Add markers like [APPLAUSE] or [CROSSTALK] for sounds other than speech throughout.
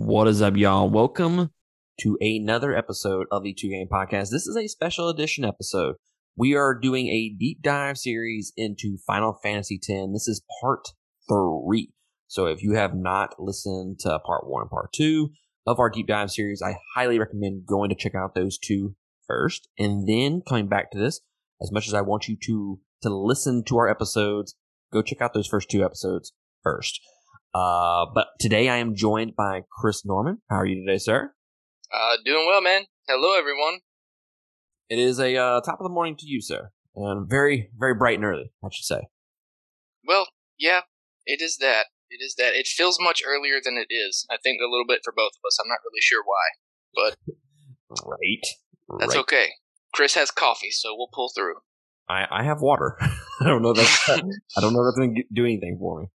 What is up, y'all? Welcome to another episode of the Two Game Podcast. This is a special edition episode. We are doing a deep dive series into Final Fantasy X. This is part three. So if you have not listened to part one and part two of our deep dive series, I highly recommend going to check out those two first and then coming back to this. As much as I want you to to listen to our episodes, go check out those first two episodes first. Uh, but today I am joined by Chris Norman. How are you today, sir? Uh, doing well, man. Hello, everyone. It is a uh, top of the morning to you, sir, and very, very bright and early, I should say. Well, yeah, it is that. It is that. It feels much earlier than it is. I think a little bit for both of us. I'm not really sure why, but [LAUGHS] right, that's right. okay. Chris has coffee, so we'll pull through. I, I have water. [LAUGHS] I don't know that [LAUGHS] I don't know that's going to do anything for me.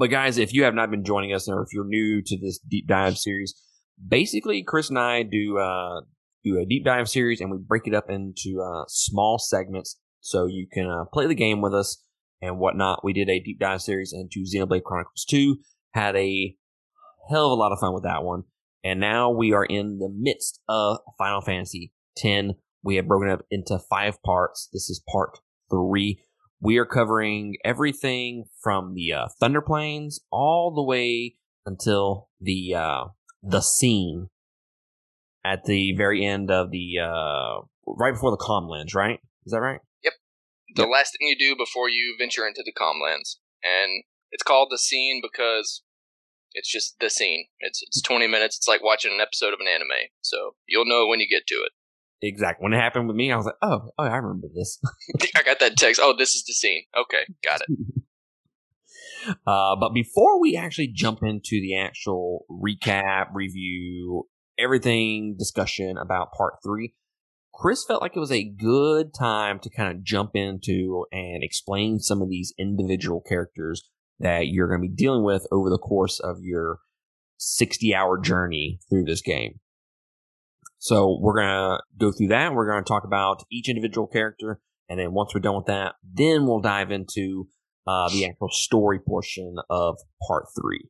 But guys, if you have not been joining us, or if you're new to this deep dive series, basically Chris and I do uh, do a deep dive series, and we break it up into uh, small segments so you can uh, play the game with us and whatnot. We did a deep dive series into Xenoblade Chronicles 2, had a hell of a lot of fun with that one, and now we are in the midst of Final Fantasy X. We have broken up into five parts. This is part three. We are covering everything from the uh, Thunder Plains all the way until the uh, the scene at the very end of the uh, right before the Calm Lands. Right? Is that right? Yep. The Yep. last thing you do before you venture into the Calm Lands, and it's called the scene because it's just the scene. It's it's 20 minutes. It's like watching an episode of an anime, so you'll know when you get to it. Exactly. When it happened with me, I was like, oh, oh, I remember this. [LAUGHS] [LAUGHS] I got that text. Oh, this is the scene. Okay, got it. [LAUGHS] Uh, but before we actually jump into the actual recap, review, everything discussion about part three, Chris felt like it was a good time to kind of jump into and explain some of these individual characters that you're going to be dealing with over the course of your 60 hour journey through this game. So we're to go through that. We're to talk about each individual character. And then once we're done with that, then we'll dive into uh, the actual story portion of part three.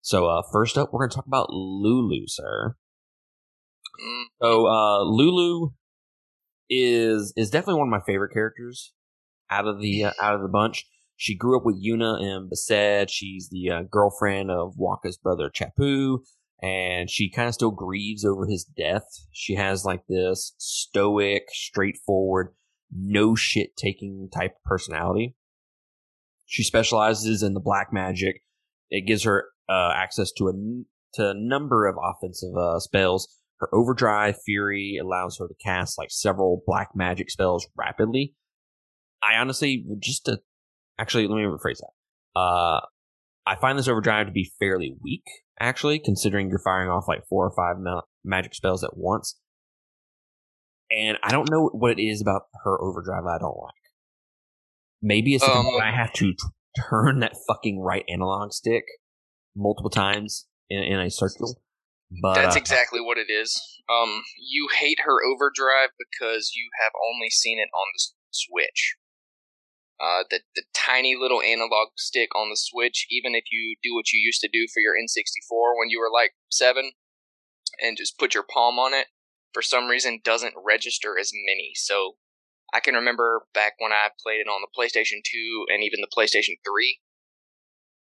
So uh, first up, we're to talk about Lulu, sir. So uh, Lulu is is definitely one of my favorite characters out of the uh, out of the bunch. She grew up with Yuna and Besaid. She's the uh, girlfriend of Wakka's brother Chappu, and she kind of still grieves over his death. She has like this stoic, straightforward, no shit taking type personality. She specializes in the black magic. It gives her uh, access to a to a number of offensive uh, spells. Her overdrive fury allows her to cast like several black magic spells rapidly. I honestly just to actually let me rephrase that. Uh, I find this overdrive to be fairly weak, actually, considering you're firing off like four or five ma- magic spells at once. And I don't know what it is about her overdrive I don't like. Maybe it's Um, I have to t- turn that fucking right analog stick multiple times in, in a circle. But That's uh, exactly what it is. Um, you hate her overdrive because you have only seen it on the Switch. Uh, the the tiny little analog stick on the Switch. Even if you do what you used to do for your N64 when you were like seven, and just put your palm on it, for some reason doesn't register as many. So I can remember back when I played it on the PlayStation 2 and even the PlayStation 3.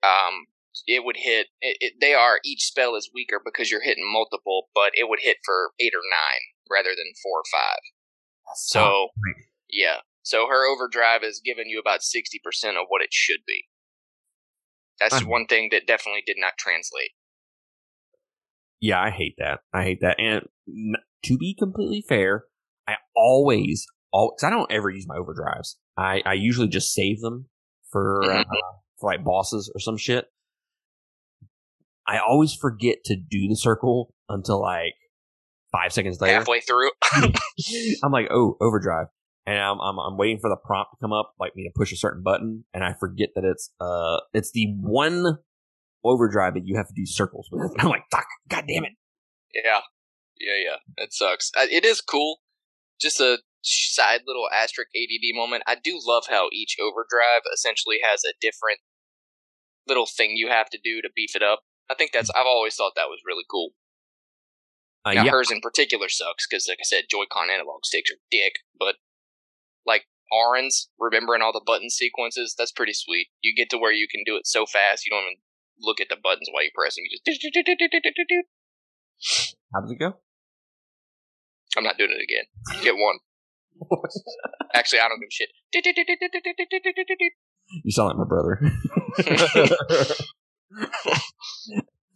Um, it would hit. It, it, they are each spell is weaker because you're hitting multiple, but it would hit for eight or nine rather than four or five. So yeah, so her overdrive is giving you about sixty percent of what it should be. That's Uh-huh. one thing that definitely did not translate. Yeah, I hate that. I hate that. And to be completely fair, I always, always I don't ever use my overdrives. I I usually just save them for uh, for like bosses or some shit. I always forget to do the circle until like five seconds later. Halfway through, [LAUGHS] I'm like, oh, overdrive, and I'm, I'm I'm waiting for the prompt to come up, like me to push a certain button, and I forget that it's uh it's the one overdrive that you have to do circles with. And [LAUGHS] I'm like, fuck, god damn it. yeah, yeah, yeah. That sucks. It is cool. Just a side little asterisk ADD moment. I do love how each overdrive essentially has a different little thing you have to do to beef it up. I think that's. I've always thought that was really cool. Uh, now, yeah, hers in particular sucks because, like I said, Joy-Con analog sticks are dick. But like Auron's, remembering all the button sequences, that's pretty sweet. You get to where you can do it so fast you don't even look at the buttons while you press them. You just. how does it go? I'm not doing it again. Get one. Actually, I don't give a shit. You sound like my brother.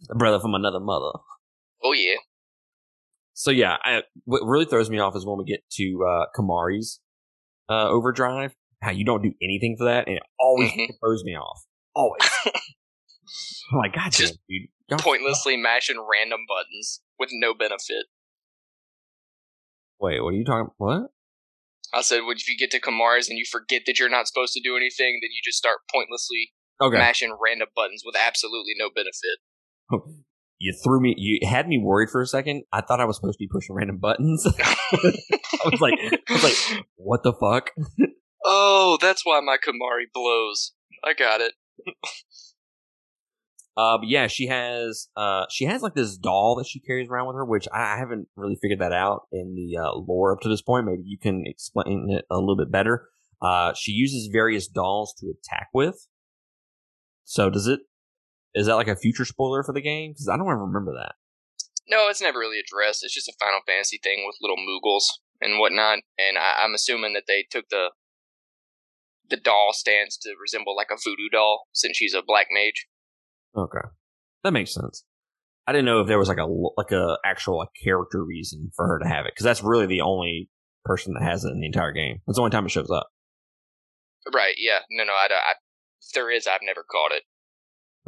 a brother from another mother. oh yeah. So yeah, I, what really throws me off is when we get to uh, Kimahri's uh, overdrive. How you don't do anything for that, and it always Mhm. throws me off. Always. [LAUGHS] I'm like, God Just dude. Y'all- Pointlessly mashing random buttons with no benefit. Wait, what are you talking? What? I said, well, if you get to Kimahri's and you forget that you're not supposed to do anything, then you just start pointlessly Okay, mashing random buttons with absolutely no benefit. [LAUGHS] you threw me. You had me worried for a second. I thought I was supposed to be pushing random buttons. [LAUGHS] I was like, I was like, what the fuck? [LAUGHS] oh, that's why my Kimahri blows. I got it. [LAUGHS] Uh, but yeah, she has uh she has like this doll that she carries around with her, which I, I haven't really figured that out in the uh, lore up to this point. Maybe you can explain it a little bit better. Uh, she uses various dolls to attack with. So does it? Is that like a future spoiler for the game? Because I don't even remember that. No, it's never really addressed. It's just a Final Fantasy thing with little Moogles and whatnot. And I, I'm assuming that they took the the doll stance to resemble like a voodoo doll, since she's a black mage. Okay, that makes sense. I didn't know if there was like a like a actual like character reason for her to have it because that's really the only person that has it in the entire game. That's the only time it shows up. Right? Yeah. No, no. I, don't- I if there is, I've never caught it.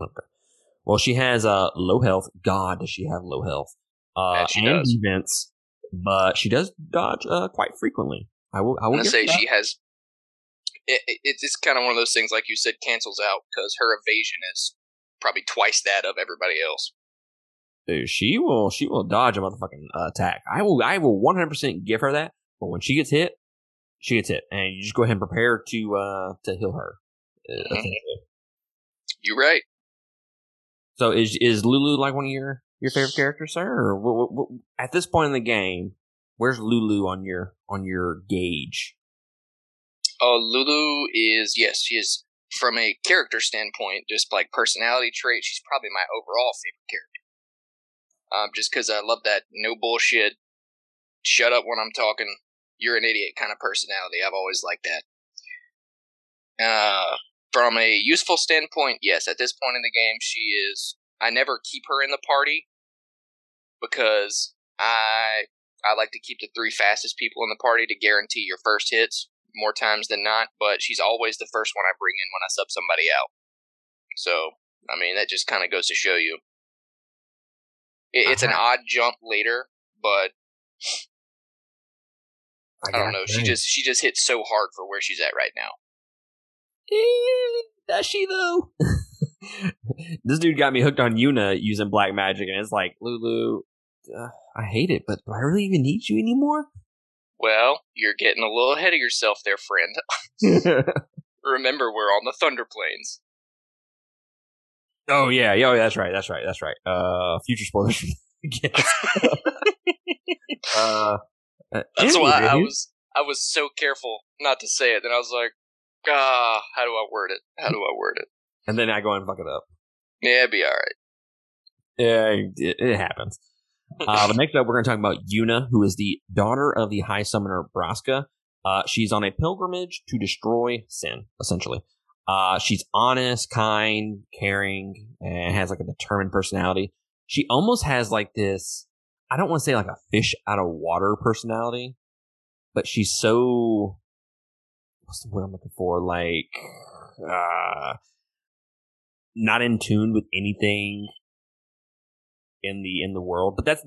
Okay. Well, she has uh low health. God, does she have low health? Uh, she and does. defense, but she does dodge uh quite frequently. I will. I will say she has. It, it, it's kind of one of those things, like you said, cancels out because her evasion is probably twice that of everybody else. Dude, she will. She will dodge a motherfucking uh, attack. I will. I will 100 percent give her that. But when she gets hit, she gets hit, and you just go ahead and prepare to uh to heal her. uh, Mhm. You're right. So is is Lulu like one of your your favorite characters, sir? Or what, what, what, at this point in the game, where's Lulu on your on your gauge? Oh, Lulu is yes, she is from a character standpoint, just like personality trait. She's probably my overall favorite character. Um, just because I love that no bullshit, shut up when I'm talking, you're an idiot kind of personality. I've always liked that. Uh, from a useful standpoint, yes, at this point in the game, she is. I never keep her in the party because I I like to keep the three fastest people in the party to guarantee your first hits more times than not. But she's always the first one I bring in when I sub somebody out. So I mean that just kind of goes to show you. It, it's an uh-huh. odd jump later, but I don't know. She just she just hits so hard for where she's at right now. Eh, does she though? [LAUGHS] this dude got me hooked on Yuna using black magic, and it's like Lulu. Uh, I hate it, but do I really even need you anymore? Well, you're getting a little ahead of yourself there, friend. [LAUGHS] [LAUGHS] Remember, we're on the Thunder Plains. oh yeah, yeah, oh, that's right, that's right, that's right. Uh, future spoilers. Uh, uh, That's why I anyway, was I was so careful not to say it. Then I was like, ah, how do I word it? How do I word it? and then I go and fuck it up. Yeah, it'd be all right. Yeah, it, it happens. [LAUGHS] Uh, but next up, we're going to talk about Yuna, who is the daughter of the High Summoner Braska. Uh, she's on a pilgrimage to destroy sin, essentially. Uh, she's honest, kind, caring, and has like a determined personality. She almost has like this, I don't want to say like a fish out of water personality, but she's so, what's the word I'm looking for? Like, uh, not in tune with anything in the in the world. But that's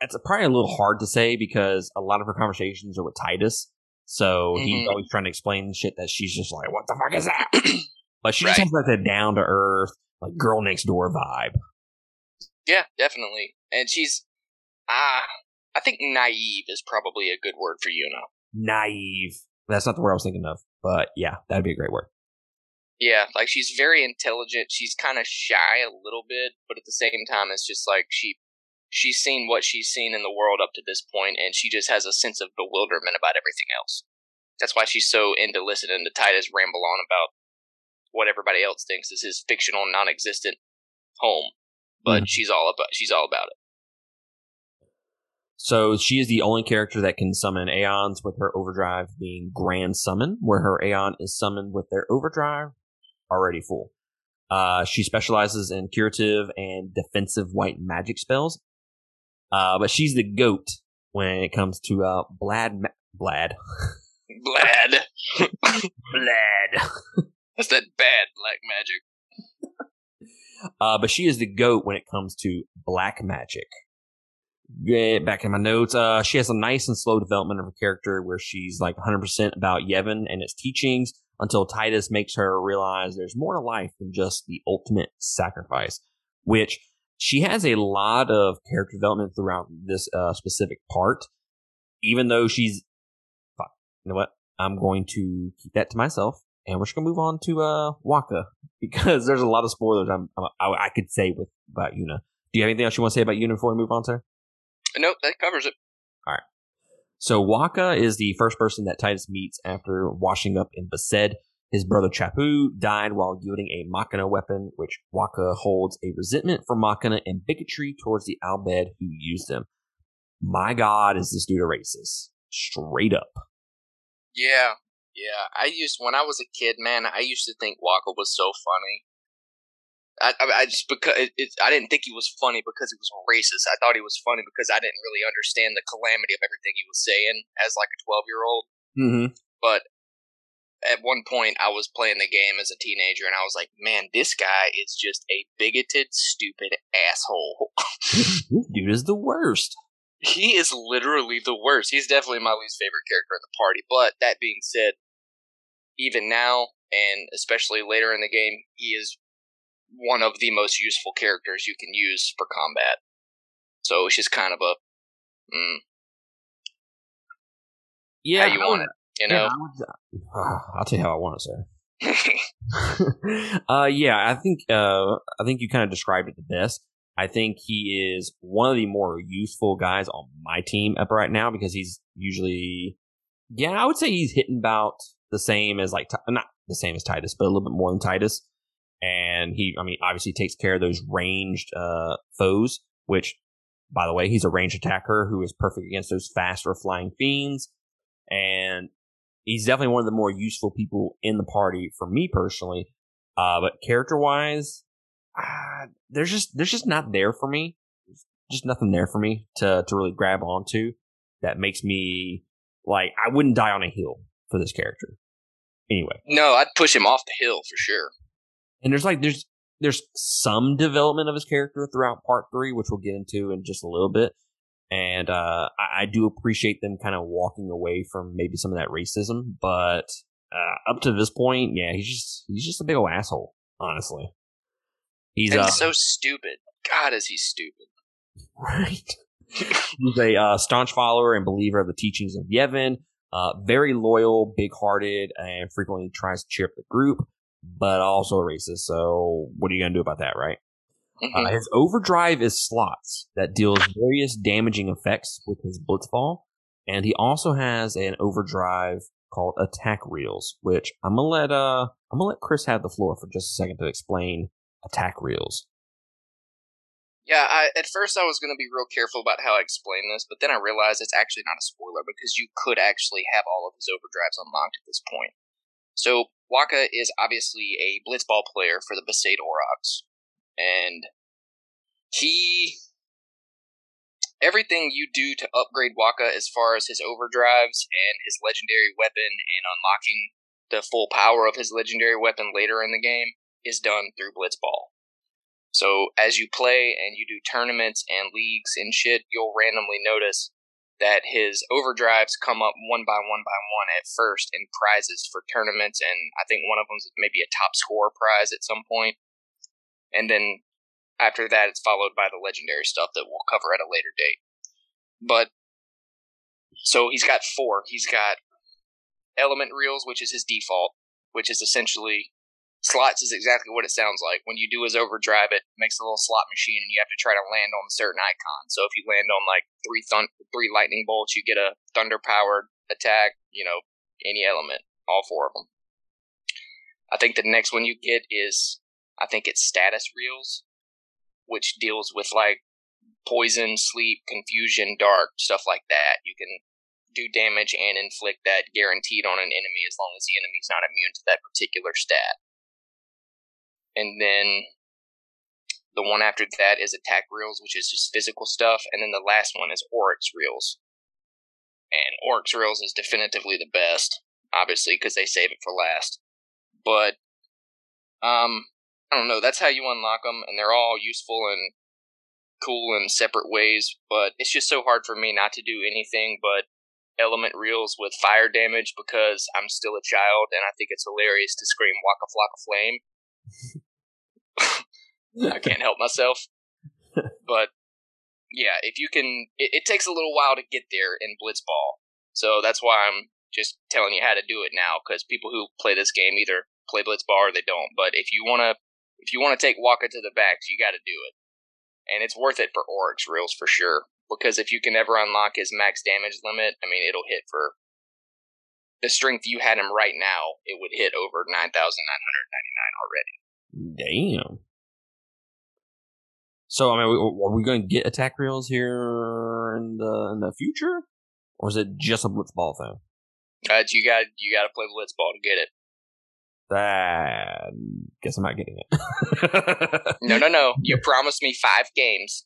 that's probably a little hard to say because a lot of her conversations are with Tidus. So he's Mhm. always trying to explain shit that she's just like, "What the fuck is that?" [CLEARS THROAT] but she just has like that down to earth, like girl next door vibe. Yeah, definitely. And she's ah, I think naive is probably a good word for Yuna. Naive. That's not the word I was thinking of, but yeah, that'd be a great word. Yeah, like she's very intelligent. She's kind of shy a little bit, but at the same time, it's just like she she's seen what she's seen in the world up to this point, and she just has a sense of bewilderment about everything else. That's why she's so into listening to Tidus ramble on about what everybody else thinks is his fictional, non-existent home, but mm. she's all about she's all about it. So she is the only character that can summon Aeons with her overdrive being Grand Summon, where her Aeon is summoned with their overdrive already full. Uh, she specializes in curative and defensive white magic spells. Uh, but she's the goat when it comes to uh, Blad. Ma- Blad. Blad. [LAUGHS] Blad. That's that bad black magic. Uh, but she is the goat when it comes to black magic. Get back in my notes. Uh, she has a nice and slow development of her character where she's like 100% about Yevon and its teachings until Tidus makes her realize there's more to life than just the ultimate sacrifice, which she has a lot of character development throughout this uh, specific part, even though she's. You know what? I'm going to keep that to myself, and we're just gonna move on to uh, Wakka [LAUGHS] because there's a lot of spoilers I'm, I, I could say with about Yuna. Do you have anything else you want to say about Yuna before we move on, sir? Nope, that covers it. All right. So Wakka is the first person that Tidus meets after washing up in Besaid. His brother Chappu died while wielding a Machina weapon, which Wakka holds a resentment for Machina and bigotry towards the Al Bhed who used them. My God, is this dude a racist? Straight up. Yeah, yeah. I used when I was a kid, man. I used to think Wakka was so funny. I, I, I just because it, it, I didn't think he was funny because he was racist. I thought he was funny because I didn't really understand the calamity of everything he was saying as like a twelve year old. Mm-hmm. But at one point I was playing the game as a teenager and I was like, man, this guy is just a bigoted, stupid asshole. [LAUGHS] this dude is the worst. He is literally the worst. He's definitely my least favorite character in the party. But that being said, even now and especially later in the game, he is one of the most useful characters you can use for combat. So it's just kind of a mm, yeah, how you want it. You know, yeah, uh, [SIGHS] I'll tell you how I want it, sir. [LAUGHS] uh, yeah, I think uh, I think you kind of described it the best. I think he is one of the more useful guys on my team up right now because he's usually, yeah, I would say he's hitting about the same as like not the same as Tidus, but a little bit more than Tidus. And he, I mean, obviously takes care of those ranged uh, foes, which, by the way, he's a ranged attacker who is perfect against those fast or flying fiends. And he's definitely one of the more useful people in the party for me personally. Uh, but character wise, uh, there's just there's just not there for me. Just nothing there for me to to really grab onto that makes me like I wouldn't die on a hill for this character. Anyway, no, I'd push him off the hill for sure. And there's like there's there's some development of his character throughout part three, which we'll get into in just a little bit and uh, I, I, do appreciate them kind of walking away from maybe some of that racism. But uh, up to this point, yeah, he's just he's just a big old asshole. Honestly, he's uh, so stupid. God, is he stupid? [LAUGHS] Right. he's a uh, staunch follower and believer of the teachings of Yevon. Uh, very loyal, big-hearted, and frequently tries to cheer up the group, but also a racist. So, what are you gonna do about that, right? Mm-hmm. Uh, his overdrive is slots that deals various damaging effects with his blitzball, and he also has an overdrive called attack reels, which I'm gonna let uh I'm gonna let Chris have the floor for just a second to explain attack reels. Yeah, I, at first I was going to be real careful about how I explain this, but then I realized it's actually not a spoiler because you could actually have all of his overdrives unlocked at this point. So Wakka is obviously a blitzball player for the Besaid Aurochs, and he everything you do to upgrade Wakka as far as his overdrives and his legendary weapon and unlocking the full power of his legendary weapon later in the game is done through Blitzball. So as you play and you do tournaments and leagues and shit, you'll randomly notice that his overdrives come up one by one by one at first in prizes for tournaments, and I think one of them is maybe a top score prize at some point and then after that it's followed by the legendary stuff that we'll cover at a later date. But so he's got four. He's got element reels, which is his default, which is essentially slots is exactly what it sounds like. When you do his overdrive, it makes a little slot machine, and you have to try to land on a certain icon. So if you land on like three thun- three lightning bolts, you get a thunder powered attack. You know, any element, all four of them. I think the next one you get is I think it's status reels, which deals with like poison, sleep, confusion, dark stuff like that. You can do damage and inflict that guaranteed on an enemy as long as the enemy's not immune to that particular stat. And then the one after that is attack reels, which is just physical stuff, and then the last one is Aurochs reels. And Aurochs reels is definitively the best, obviously, because they save it for last. But um, I don't know. That's how you unlock them, and they're all useful and cool in separate ways. But it's just so hard for me not to do anything but element reels with fire damage because I'm still a child, and I think it's hilarious to scream "Waka Flocka Flame." [LAUGHS] I can't help myself. But yeah, if you can, it, it, takes a little while to get there in Blitzball. So that's why I'm just telling you how to do it now because people who play this game either play Blitzball or they don't. But if you want to, if you want to take Wakka to the backs, you got to do it, and it's worth it for Aurochs reels for sure. Because if you can ever unlock his max damage limit, I mean, it'll hit for the strength you had him right now. It would hit over nine thousand nine hundred ninety nine already. Damn. So I mean, are we going to get attack reels here in the in the future, or is it just a blitzball thing? Uh, you got you got to play blitzball to get it. That guess I'm not getting it. [LAUGHS] no, no, no. You promised me five games.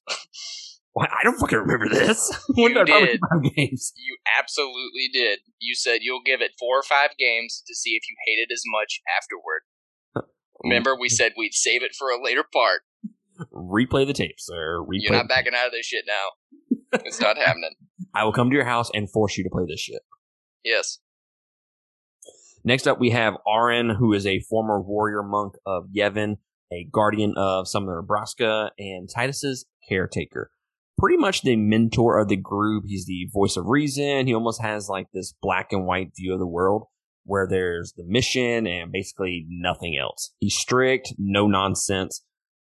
Why? I don't fucking remember this. [LAUGHS] You did. Five games. You absolutely did. You said you'll give it four or five games to see if you hate it as much afterward. Mm-hmm. Remember, we said we'd save it for a later part. Replay the tape, sir. Replay You're not backing out of this shit now. [LAUGHS] It's not happening. I will come to your house and force you to play this shit. Yes. Next up, we have Auron, who is a former warrior monk of Yevon, a guardian of Summoner Nebraska, and Tidus's caretaker. Pretty much the mentor of the group. He's the voice of reason. He almost has like this black and white view of the world where there's the mission and basically nothing else. He's strict, no nonsense.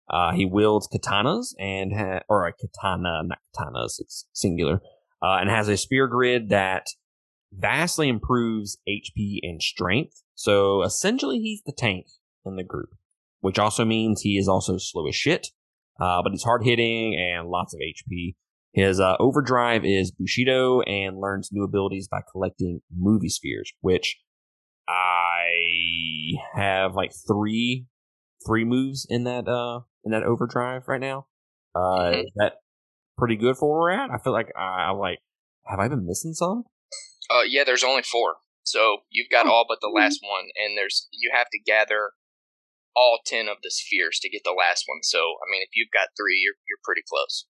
Uh, he wields katanas and ha- or a katana, not katanas, it's singular, uh, and has a sphere grid that vastly improves HP and strength. So essentially, he's the tank in the group, which also means he is also slow as shit, uh, but he's hard hitting and lots of HP. His uh, overdrive is Bushido and learns new abilities by collecting movie spheres, which I have like three three moves in that uh in that overdrive right now. Uh mm-hmm. is that pretty good for where we're at? I feel like I, am like have I been missing some? Uh yeah, there's only four. So you've got oh. all but the last one and there's you have to gather all 10 of the spheres to get the last one. So I mean if you've got 3 you're you're pretty close.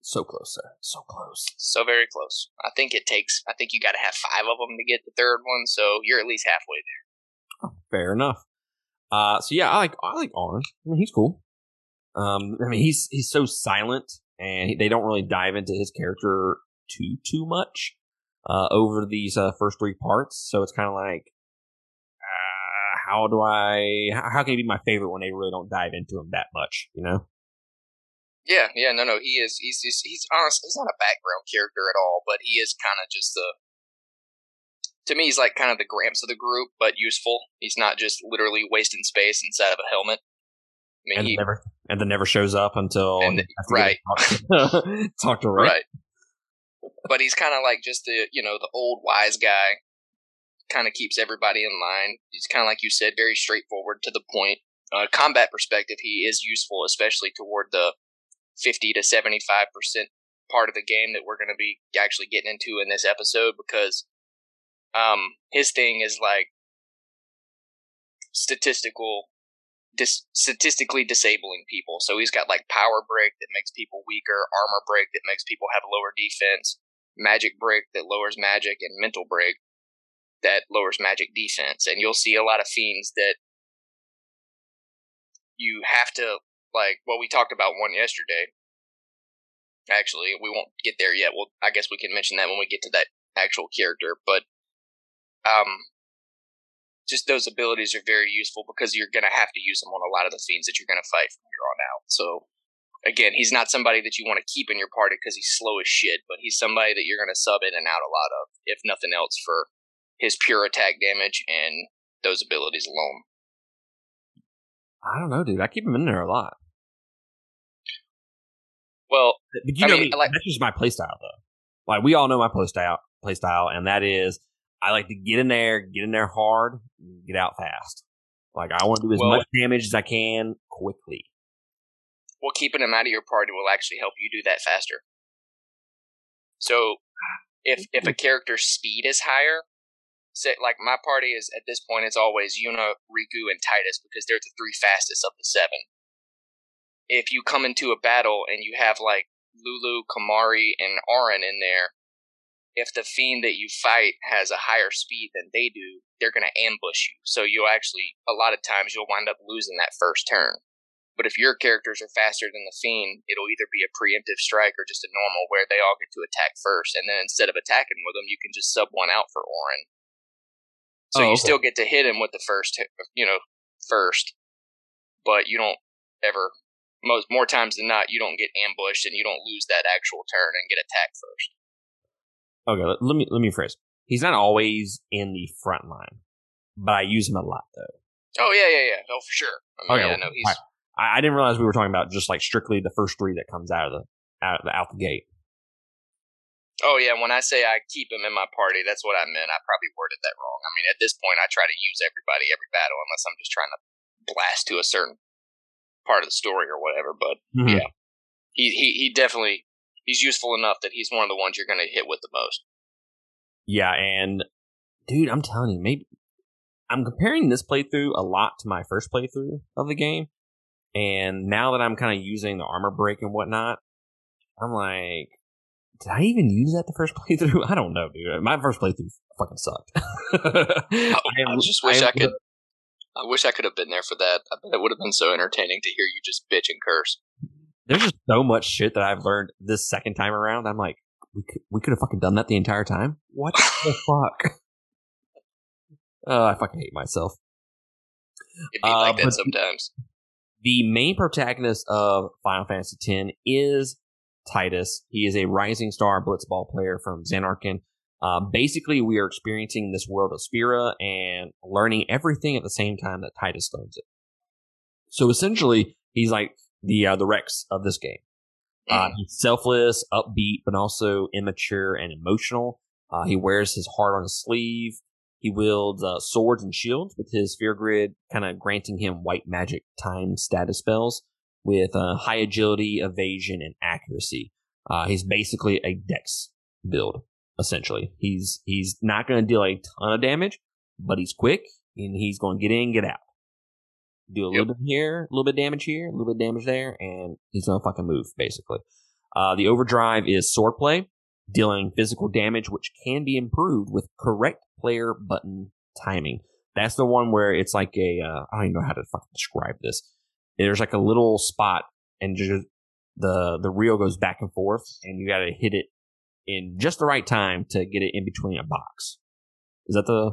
So close, sir. So close. So very close. I think it takes. I think you got to have five of them to get the third one. So you're at least halfway there. Oh, fair enough. Uh, so yeah, I like I like Auron. I mean, he's cool. Um, I mean, he's he's so silent, and he, they don't really dive into his character too too much uh, over these uh, first three parts. So it's kind of like, uh, how do I? How, how can he be my favorite when they really don't dive into him that much? You know. Yeah, yeah, no, no, he is. He's he's, he's honest. He's not a background character at all, but he is kind of just the. To me, he's like kind of the Gramps of the group, but useful. He's not just literally wasting space inside of a helmet. I mean, and he never and then never shows up until the, right talk to, [LAUGHS] talk to Right. But he's kind of like just the you know the old wise guy. Kind of keeps everybody in line. He's kind of like you said, very straightforward to the point. Uh, combat perspective, he is useful, especially toward the 50 to 75% part of the game that we're going to be actually getting into in this episode because um, his thing is like statistical dis- statistically disabling people. So he's got like power break that makes people weaker, armor break that makes people have lower defense, magic break that lowers magic, and mental break that lowers magic defense. And you'll see a lot of fiends that you have to like well we talked about one yesterday actually we won't get there yet well i guess we can mention that when we get to that actual character but um just those abilities are very useful because you're going to have to use them on a lot of the fiends that you're going to fight from here on out. So again, he's not somebody that you want to keep in your party because he's slow as shit, but he's somebody that you're going to sub in and out a lot of, if nothing else, for his pure attack damage and those abilities alone. I don't know, dude. I keep him in there a lot. Well, but you I know mean, me. Like, that's just my playstyle, though. Like we all know my playstyle, playstyle, and that is I like to get in there, get in there hard, get out fast. Like I want to do as well, much damage as I can quickly. Well, keeping him out of your party will actually help you do that faster. So, if if a character's speed is higher, say like my party is at this point, it's always Yuna, Rikku, and Tidus because they're the three fastest of the seven. If you come into a battle and you have like Lulu, Kimahri, and Auron in there, if the fiend that you fight has a higher speed than they do, they're going to ambush you. So you'll actually, a lot of times, you'll wind up losing that first turn. But if your characters are faster than the fiend, it'll either be a preemptive strike or just a normal where they all get to attack first, and then instead of attacking with them, you can just sub one out for Auron. So oh, you okay. still get to hit him with the first, you know, first, but you don't ever. Most more times than not, you don't get ambushed and you don't lose that actual turn and get attacked first okay, let, me let me phrase. He's not always in the front line, but I use him a lot though. Oh yeah, yeah, yeah. Oh for sure. I mean, okay, yeah, no, he's. I, I, didn't realize we were talking about just like strictly the first three that comes out of the out of the out the gate. Oh yeah, when I say I keep him in my party, that's what I meant. I probably worded that wrong. I mean, at this point, I try to use everybody every battle unless I'm just trying to blast to a certain part of the story or whatever. But mm-hmm. yeah, he, he he definitely he's useful enough that he's one of the ones you're going to hit with the most. Yeah, and dude, I'm telling you, maybe I'm comparing this playthrough a lot to my first playthrough of the game, and now that I'm kind of using the armor break and whatnot, I'm like, did I even use that the first [LAUGHS] playthrough? I don't know, dude. My first playthrough fucking sucked. [LAUGHS] I, I, just wish I, I could. I wish I could have been there for that. I bet it would have been so entertaining to hear you just bitch and curse there's just so much shit that I've learned this second time around. I'm like, we could, we could have fucking done that the entire time. What the [LAUGHS] fuck? Oh, I fucking hate myself. It'd be uh, like that sometimes. The main protagonist of Final Fantasy X is Tidus. He is a rising star blitzball player from Zanarkand. Uh, basically, we are experiencing this world of Spira and learning everything at the same time that Tidus learns it. So essentially, he's like the uh, the Rex of this game. Uh, he's selfless, upbeat, but also immature and emotional. Uh, he wears his heart on his sleeve. He wields uh, swords and shields with his sphere grid, kind of granting him white magic time status spells with uh, high agility, evasion, and accuracy. Uh, he's basically a dex build, essentially. He's he's not going to deal a ton of damage, but he's quick and he's going to get in, get out do a yep. little bit here, a little bit damage here, a little bit damage there, and he's gonna fucking move basically. Uh, the overdrive is swordplay, dealing physical damage, which can be improved with correct player button timing. That's the one where it's like a uh, I don't even know how to fucking describe this. There's like a little spot, and just the the reel goes back and forth, and you got to hit it in just the right time to get it in between a box. Is that the?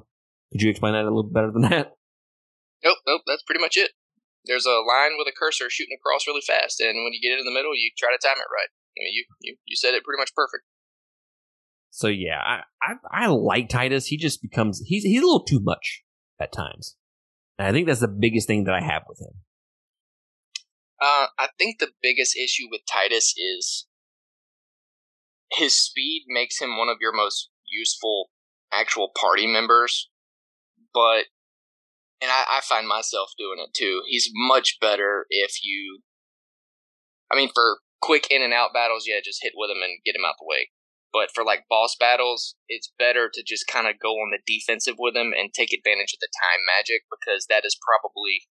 Could you explain that a little better than [LAUGHS] that? Nope, nope, that's pretty much it. There's a line with a cursor shooting across really fast, and when you get it in the middle, you try to time it right. I mean, you, you, you said it pretty much perfect. So yeah, I, I, I like Tidus. He just becomes he's he's a little too much at times. And I think that's the biggest thing that I have with him. Uh, I think the biggest issue with Tidus is his speed makes him one of your most useful actual party members, but and I, I find myself doing it too. He's much better if you, I mean, for quick in and out battles, yeah, just hit with him and get him out the way. But for like boss battles, it's better to just kind of go on the defensive with him and take advantage of the time magic because that is probably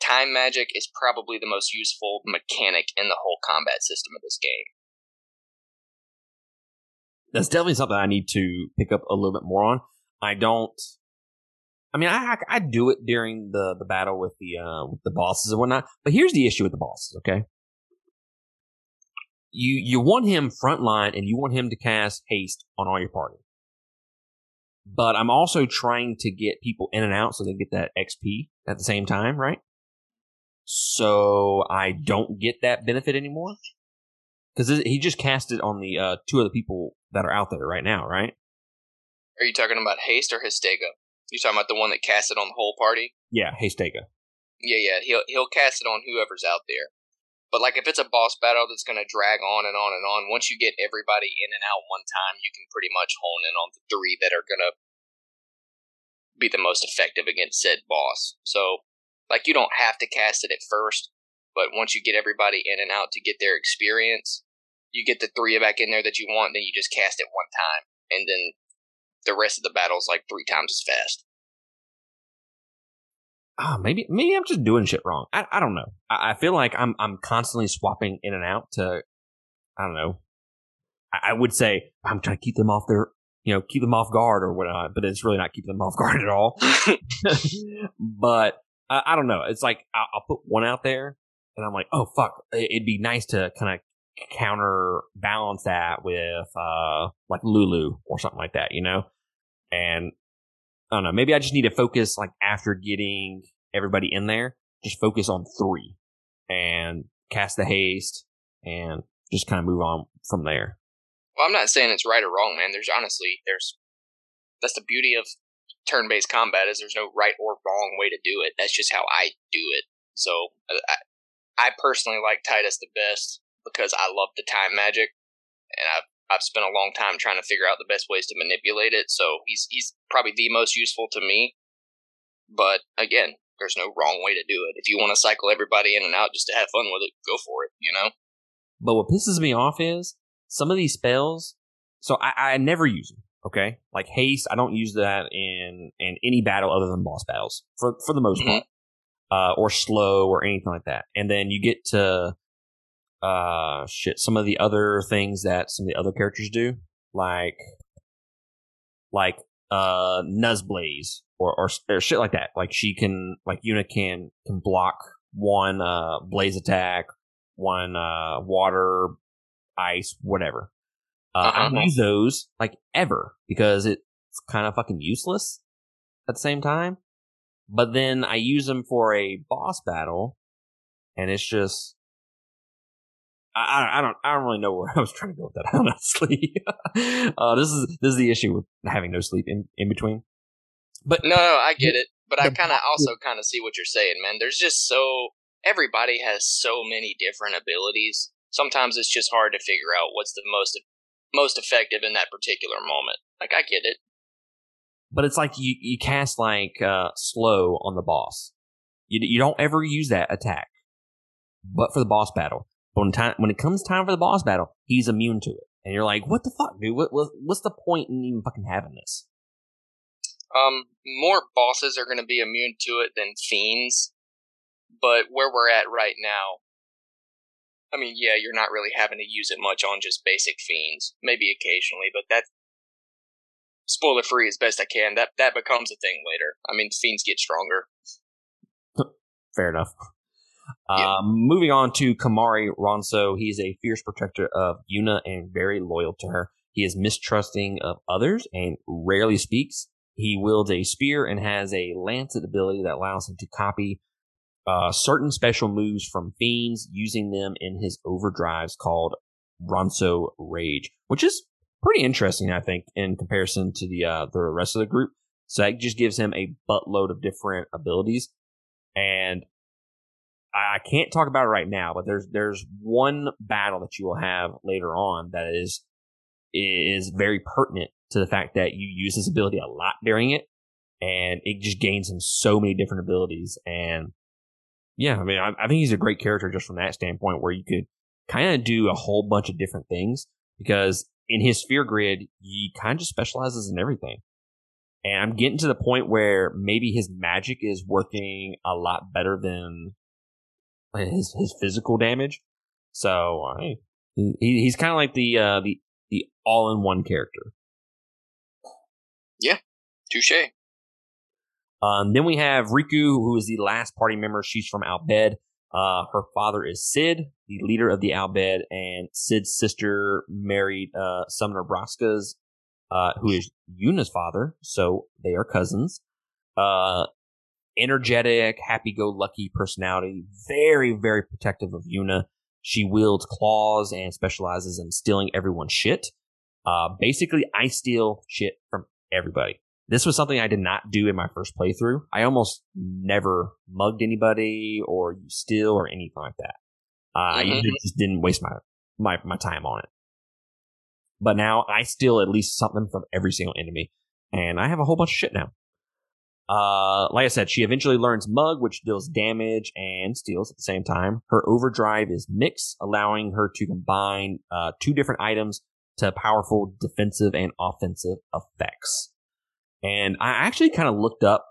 time magic is probably the most useful mechanic in the whole combat system of this game. That's definitely something I need to pick up a little bit more on. I don't I mean, I I do it during the the battle with the uh with the bosses and whatnot. But here's the issue with the bosses. Okay, you you want him front line and you want him to cast haste on all your party. but I'm also trying to get people in and out so they get that XP at the same time, right? So I don't get that benefit anymore because he just cast it on the uh, two other people that are out there right now, right? Are you talking about Haste or Hastega? You talking about the one that cast it on the whole party? Yeah, Hastega. Yeah, yeah. He'll he'll cast it on whoever's out there. But like if it's a boss battle that's going to drag on and on and on, once you get everybody in and out one time, you can pretty much hone in on the three that are going to be the most effective against said boss. So, like you don't have to cast it at first, but once you get everybody in and out to get their experience, you get the three back in there that you want, then you just cast it one time, and then the rest of the battle's like three times as fast oh, maybe maybe I'm just doing shit wrong. I, I don't know. I, I, feel like I'm I'm constantly swapping in and out to I don't know. I, I, would say I'm trying to keep them off their you know keep them off guard or whatnot, but it's really not keeping them off guard at all. [LAUGHS] [LAUGHS] but I, I, don't know. It's like I'll, I'll, put one out there, and I'm like, oh fuck, it'd be nice to kind of counterbalance that with uh like Lulu or something like that, you know. And I don't know. Maybe I just need to focus like after getting everybody in there, just focus on three and cast the haste and just kind of move on from there. Well, I'm not saying it's right or wrong, man. There's honestly, there's that's the beauty of turn-based combat is there's no right or wrong way to do it. That's just how I do it. So I, I personally like Tidus the best because I love the time magic, and I've I've spent a long time trying to figure out the best ways to manipulate it. So he's he's probably the most useful to me. But again, there's no wrong way to do it. If you want to cycle everybody in and out just to have fun with it, go for it. You know. But what pisses me off is some of these spells. So I, I never use them. Okay, like haste, I don't use that in in any battle other than boss battles for for the most mm-hmm. part, uh, or slow or anything like that. And then you get to uh shit some of the other things that some of the other characters do like like uh NulBlaze or, or or shit like that like she can like Yuna can can block one uh blaze attack one uh water ice whatever uh, uh-huh. I don't use those like ever because it's kind of fucking useless at the same time but then I use them for a boss battle and it's just I, I, don't I don't really know where [LAUGHS] I was trying to go with that [LAUGHS] honestly. [LAUGHS] uh, this is this is the issue with having no sleep in, in between. But no, no, I get it. But I kind of also kind of see what you're saying, man. There's just so everybody has so many different abilities. Sometimes it's just hard to figure out what's the most most effective in that particular moment. Like I get it. But it's like you you cast like uh, slow on the boss. You you don't ever use that attack, but for the boss battle but when time when it comes time for the boss battle, he's immune to it, and you're like, "What the fuck, dude? What, what what's the point in even fucking having this?" Um, more bosses are going to be immune to it than fiends, but where we're at right now, I mean, yeah, you're not really having to use it much on just basic fiends. Maybe occasionally, but that spoiler free as best I can. That that becomes a thing later. I mean, fiends get stronger. [LAUGHS] Fair enough. Um, moving on to Kimahri Ronso. He's a fierce protector of Yuna and very loyal to her. He is mistrusting of others and rarely speaks. He wields a spear and has a lancet ability that allows him to copy uh, certain special moves from fiends using them in his overdrives called Ronso Rage, which is pretty interesting, I think, in comparison to the uh, the rest of the group. So that just gives him a buttload of different abilities. And I can't talk about it right now, but there's there's one battle that you will have later on that is is very pertinent to the fact that you use this ability a lot during it, and it just gains him so many different abilities. And yeah, I mean, I, I think he's a great character just from that standpoint, where you could kind of do a whole bunch of different things because in his sphere grid, he kind of just specializes in everything. And I'm getting to the point where maybe his magic is working a lot better than his his physical damage. So uh, he, he's kind of like the uh, the the all in one character. Yeah, touche. Um, then we have Rikku, who is the last party member. She's from Al Bhed. Uh, her father is Cid, the leader of the Al Bhed, and Cid's sister married uh, Summoner Braska's uh, who is Yuna's father. So they are cousins. Uh, energetic, happy-go-lucky personality. Very, very protective of Yuna. She wields claws and specializes in stealing everyone's shit. Uh, basically, I steal shit from everybody. This was something I did not do in my first playthrough. I almost never mugged anybody or you steal or anything like that. Uh, mm-hmm. I just didn't waste my, my, my time on it. But now I steal at least something from every single enemy. And I have a whole bunch of shit now. Uh, like I said, she eventually learns Mug, which deals damage and steals at the same time. Her overdrive is Mix, allowing her to combine uh, two different items to powerful defensive and offensive effects. And I actually kind of looked up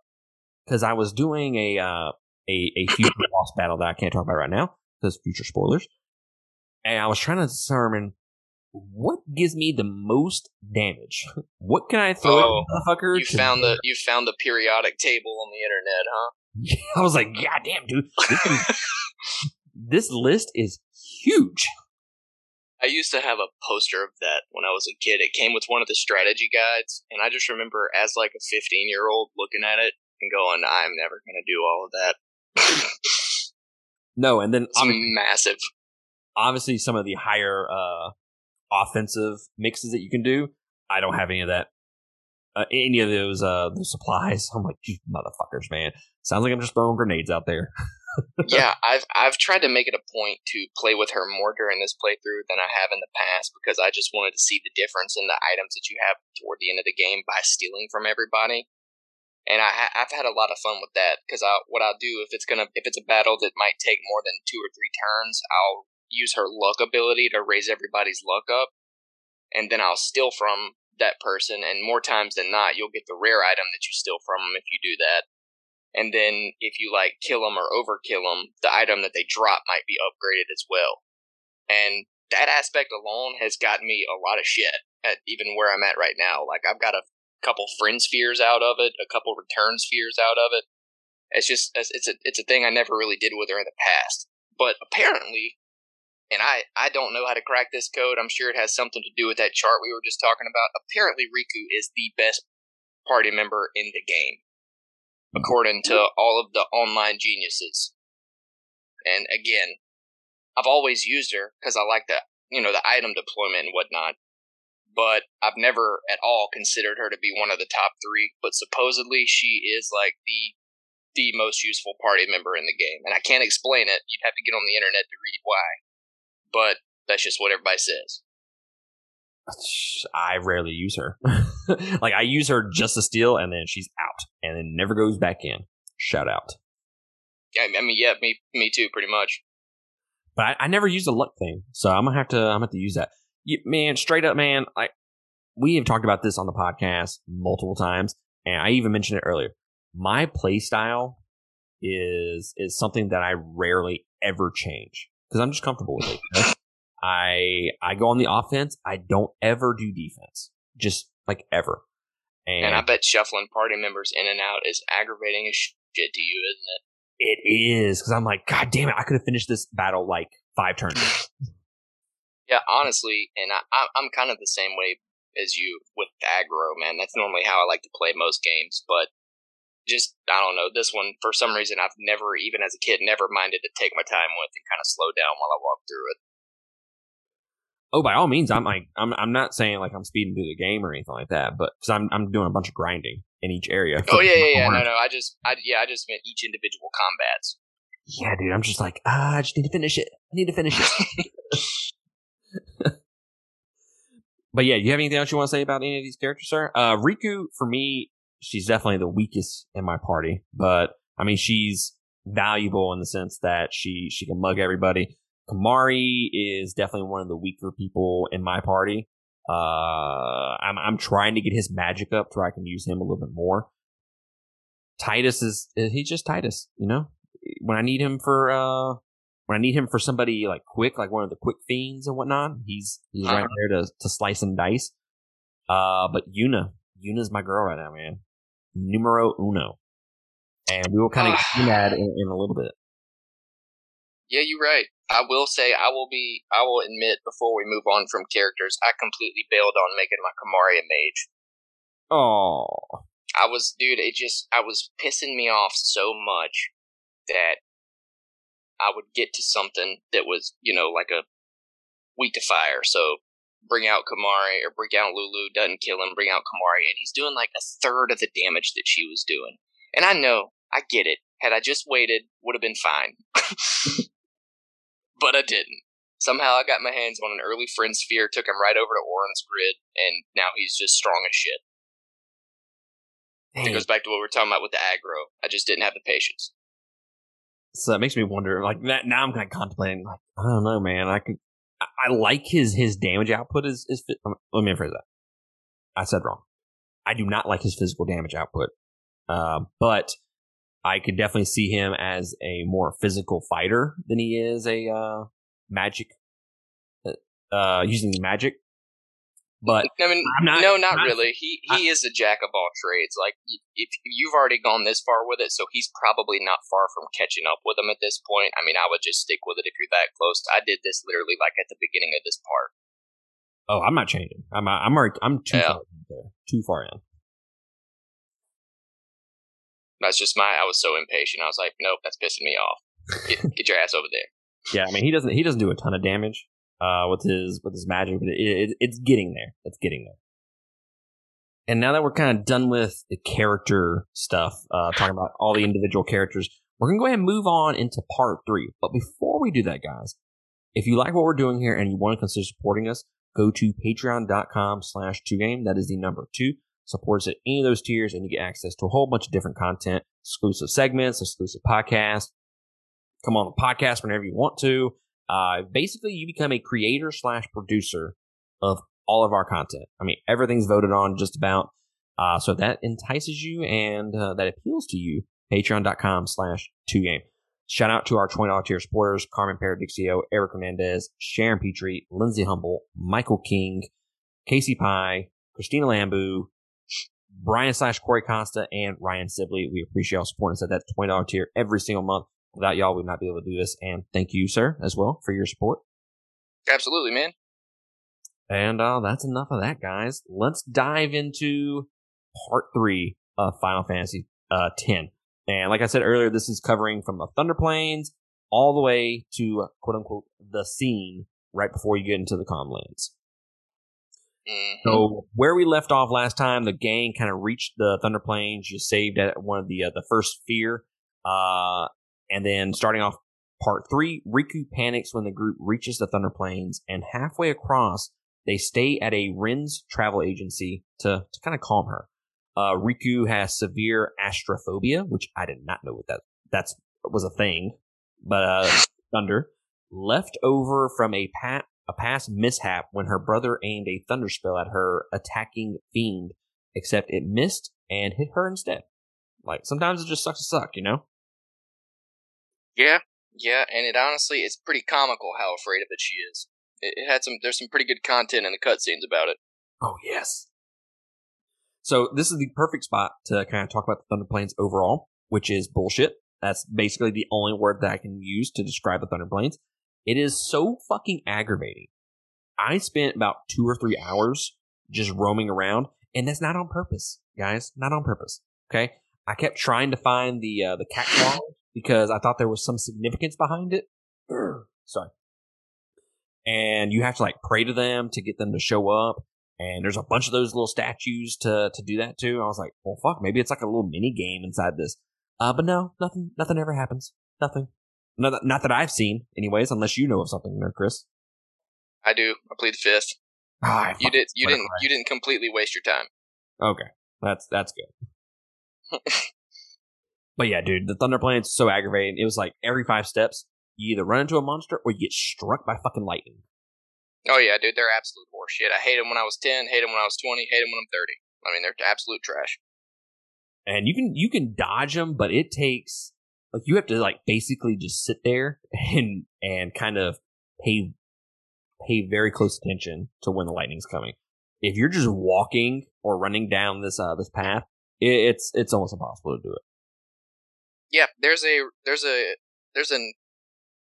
because I was doing a uh, a, a [COUGHS] future boss battle that I can't talk about right now because future spoilers. And I was trying to determine what gives me the most damage. What can I throw oh, at motherfucker? You found the you found the periodic table on the internet, huh? [LAUGHS] I was like, God damn, dude. This, is, [LAUGHS] this list is huge. I used to have a poster of that when I was a kid. It came with one of the strategy guides, and I just remember as like a 15 year old looking at it and going, "I'm never going to do all of that." no, and then it's massive. Obviously, some of the higher uh, offensive mixes that you can do. I don't have any of that. Uh, any of those uh, those supplies. I'm like, you motherfuckers, man. Sounds like I'm just throwing grenades out there. [LAUGHS] yeah, I've I've tried to make it a point to play with her more during this playthrough than I have in the past because I just wanted to see the difference in the items that you have toward the end of the game by stealing from everybody. And I I've had a lot of fun with that because I what I'll do if it's gonna if it's a battle that might take more than two or three turns, I'll use her luck ability to raise everybody's luck up, and then I'll steal from that person. And more times than not, you'll get the rare item that you steal from them if you do that. And then if you like kill them or overkill them, the item that they drop might be upgraded as well. And that aspect alone has gotten me a lot of shit at even where I'm at right now. Like I've got a couple friend spheres out of it, a couple return spheres out of it. It's just it's a it's a thing I never really did with her in the past. But apparently, and I, I don't know how to crack this code. I'm sure it has something to do with that chart we were just talking about. Apparently, Rikku is the best party member in the game, according to all of the online geniuses. And again, I've always used her because I like the, you know, the item deployment and whatnot. But I've never at all considered her to be one of the top three. But supposedly, she is like the the most useful party member in the game, and I can't explain it. You'd have to get on the internet to read why but that's just what everybody says. I rarely use her. [LAUGHS] like I use her just to steal, and then she's out, and then never goes back in. Shout out. Yeah, I mean, yeah, me, me too, pretty much. But I, I never use the luck thing, so I'm gonna have to. I'm gonna have to use that. You, man, straight up, man. I we have talked about this on the podcast multiple times, and I even mentioned it earlier. My play style is is something that I rarely ever change because I'm just comfortable with it. I I go on the offense. I don't ever do defense, just like ever. And, and I bet shuffling party members in and out is aggravating as shit to you, isn't it? It is because I'm like, God damn it! I could have finished this battle like five turns. [LAUGHS] yeah, honestly, and I, I'm kind of the same way as you with aggro, man. That's normally how I like to play most games, but just I don't know this one for some reason I've never even as a kid never minded to take my time with and kind of slow down while I walk through it. Oh, by all means, I'm like I'm I'm not saying like I'm speeding through the game or anything like that, but because I'm I'm doing a bunch of grinding in each area. [LAUGHS] Oh yeah, yeah, yeah. No, no. I just I yeah I just meant each individual combats. Yeah, dude. I'm just like ah, I just need to finish it. I need to finish it. [LAUGHS] but yeah, do you have anything else you want to say about any of these characters, sir? Uh, Rikku for me she's definitely the weakest in my party, but I mean, she's valuable in the sense that she, she can mug everybody. Kimahri is definitely one of the weaker people in my party. Uh, I'm, I'm trying to get his magic up so I can use him a little bit more. Tidus is, he's just Tidus, you know? When I need him for, uh, when I need him for somebody like quick, like one of the quick fiends and whatnot, he's, he's uh-huh. right there to, to slice and dice. Uh, but Yuna, Yuna's my girl right now, man numero uno. And we will kind of get that in, in, a little bit. Yeah, you're right. I will say, I will be, I will admit before we move on from characters, I completely bailed on making my Kimahri a mage. Oh, I was, dude, it just, I was pissing me off so much that I would get to something that was, you know, like a weak to fire. So bring out Kimahri or bring out Lulu, doesn't kill him, bring out Kimahri, and he's doing like a third of the damage that she was doing. And I know, I get it. Had I just waited, would have been fine. [LAUGHS] but I didn't. Somehow I got my hands on an early friend sphere, took him right over to Auron's grid, and now he's just strong as shit. It goes back to what we were talking about with the aggro. I just didn't have the patience. So that makes me wonder, like that. Now I'm kind of contemplating, like I don't know, man. I could, I, I like his his damage output. Is is um, let me rephrase that. I said wrong. I do not like his physical damage output, uh, but I could definitely see him as a more physical fighter than he is a uh, magic, uh, uh using magic. But I mean, not, no, not, not, really. He he I, is a jack of all trades. Like if you've already gone this far with it, so he's probably not far from catching up with him at this point. I mean, I would just stick with it if you're that close. I did this literally like at the beginning of this part. Oh, I'm not changing. I'm I'm already, I'm too yeah. far in there. Too far in. That's just my. I was so impatient. I was like, nope, that's pissing me off. Get, [LAUGHS] get your ass over there. Yeah, I mean, he doesn't he doesn't do a ton of damage uh, with his with his magic, but it, it, it's getting there. It's getting there. And now that we're kind of done with the character stuff, uh, talking about all the individual characters, we're gonna go ahead and move on into part three. But before we do that, guys, if you like what we're doing here and you want to consider supporting us, go to patreon.com slash two game. That is the number two. Support us at any of those tiers and you get access to a whole bunch of different content, exclusive segments, exclusive podcasts. Come on the podcast whenever you want to. Uh, basically, you become a creator slash producer of all of our content. I mean, everything's voted on just about. Uh, so that entices you and uh, that appeals to you, patreon.com slash two game. Shout out to our $20 tier supporters, Carmen Paradixio, Eric Hernandez, Sharon Petrie, Lindsay Humble, Michael King, Casey Pye, Christina Lambu, Brian slash Corey Costa, and Ryan Sibley. We appreciate y'all supporting us at that $20 tier every single month. Without y'all, we'd not be able to do this. And thank you, sir, as well, for your support. Absolutely, man. And uh, that's enough of that, guys. Let's dive into part three of Final Fantasy uh, 10. And like I said earlier, this is covering from the Thunder Plains all the way to quote unquote the scene right before you get into the Calm Lands. Mm-hmm. So where we left off last time, the gang kind of reached the Thunder Plains. You saved at one of the uh, the first fear, uh, and then starting off part three, Rikku panics when the group reaches the Thunder Plains, and halfway across, they stay at a Rin's travel agency to, to kind of calm her. Uh, Rikku has severe astrophobia, which I did not know what that that's was a thing, but uh, [LAUGHS] thunder left over from a pat a past mishap when her brother aimed a thunder spell at her attacking fiend, except it missed and hit her instead. Like sometimes it just sucks to suck, you know. Yeah, yeah, and it honestly it's pretty comical how afraid of it she is. It, it had some there's some pretty good content in the cutscenes about it. Oh yes. So this is the perfect spot to kind of talk about the Thunder Plains overall, which is bullshit. That's basically the only word that I can use to describe the Thunder Plains. It is so fucking aggravating. I spent about two or three hours just roaming around, and that's not on purpose, guys. Not on purpose. Okay. I kept trying to find the uh, the cat claw because I thought there was some significance behind it. [CLEARS THROAT] Sorry. And you have to like pray to them to get them to show up. And there's a bunch of those little statues to to do that too. I was like, well, fuck, maybe it's like a little mini game inside this. Uh, but no, nothing, nothing ever happens. Nothing. Not that, not that I've seen, anyways. Unless you know of something there, Chris. I do. I plead the fifth. Oh, you did. You didn't. You didn't completely waste your time. Okay, that's that's good. [LAUGHS] But yeah, dude, the Thunder Plains so aggravating. It was like every five steps, you either run into a monster or you get struck by fucking lightning. Oh yeah, dude, they're absolute horseshit. I hate them when I was ten, hate them when I was twenty, hate them when I'm thirty. I mean, they're absolute trash. And you can you can dodge them, but it takes like you have to like basically just sit there [LAUGHS] and and kind of pay pay very close attention to when the lightning's coming. If you're just walking or running down this uh this path, it, it's it's almost impossible to do it yeah, there's a there's a there's an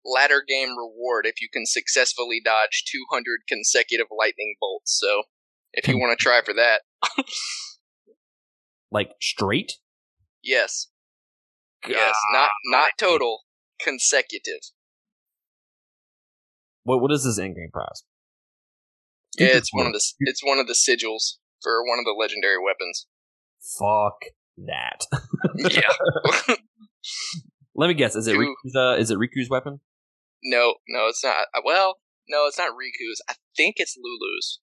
ladder game reward if you can successfully dodge 200 consecutive lightning bolts. So if you [LAUGHS] want to try for that, [LAUGHS] like straight. Yes. God. Yes, not not total, consecutive. What what is this in game prize? Yeah, it's one of the it's one of the sigils for one of the legendary weapons. Fuck that. [LAUGHS] yeah. [LAUGHS] Let me guess. Is it Rikku's, uh, is it Rikku's weapon? No, no, it's not. Uh, well, no, it's not Rikku's. I think it's Lulu's.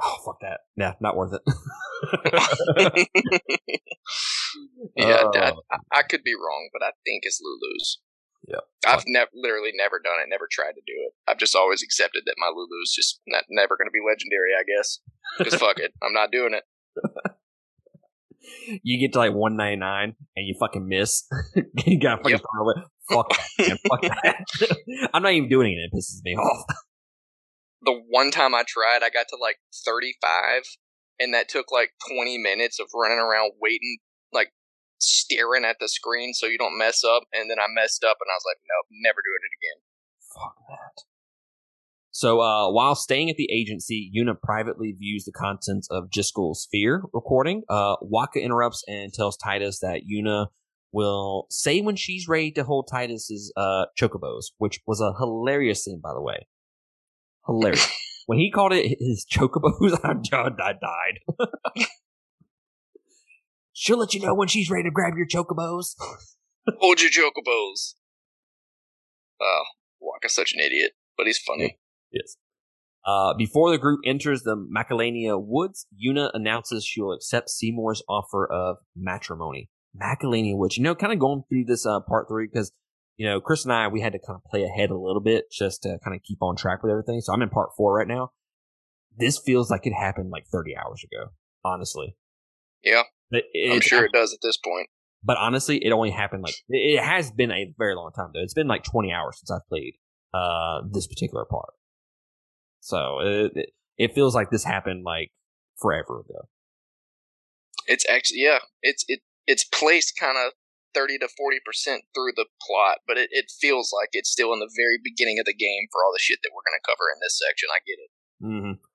Oh fuck that! Yeah, not worth it. [LAUGHS] [LAUGHS] yeah, uh, I, I, could be wrong, but I think it's Lulu's. Yeah, I've never, literally never done it, never tried to do it. I've just always accepted that my Lulu's just not, never going to be legendary. I guess because fuck it, I'm not doing it. [LAUGHS] you get to like 199 and you fucking miss. [LAUGHS] you got fucking yep. it. Fuck that, man. Fuck that. I'm not even doing it. It pisses me off. The one time I tried, I got to like 35, and that took like 20 minutes of running around waiting, staring at the screen so you don't mess up. And then I messed up, and I was like, nope, never doing it again. Fuck that. So uh, while staying at the agency, Yuna privately views the contents of Jyscal's sphere recording. Uh, Wakka interrupts and tells Tidus that Yuna will say when she's ready to hold Tidus's uh, chocobos, which was a hilarious scene, by the way. Hilarious. [LAUGHS] when he called it his chocobos, I, [LAUGHS] I died. She'll let you know when she's ready to grab your chocobos. hold your chocobos. Oh, Wakka's such an idiot, but he's funny. Yes. Uh, before the group enters the Macalania Woods, Yuna announces she will accept Seymour's offer of matrimony. Macalania Woods, you know, kind of going through this uh, part three because, you know, Chris and I, we had to kind of play ahead a little bit just to kind of keep on track with everything. So I'm in part four right now. This feels like it happened like 30 hours ago, honestly. Yeah. It, I'm sure it does at this point. But honestly, it only happened like, it has been a very long time though. It's been like 20 hours since I've played uh, this particular part. So it, it, it feels like this happened like forever ago. It's actually yeah, it's it it's placed kind of thirty to forty percent through the plot, but it, it feels like it's still in the very beginning of the game for all the shit that we're going to cover in this section. I get it. Mm-hmm.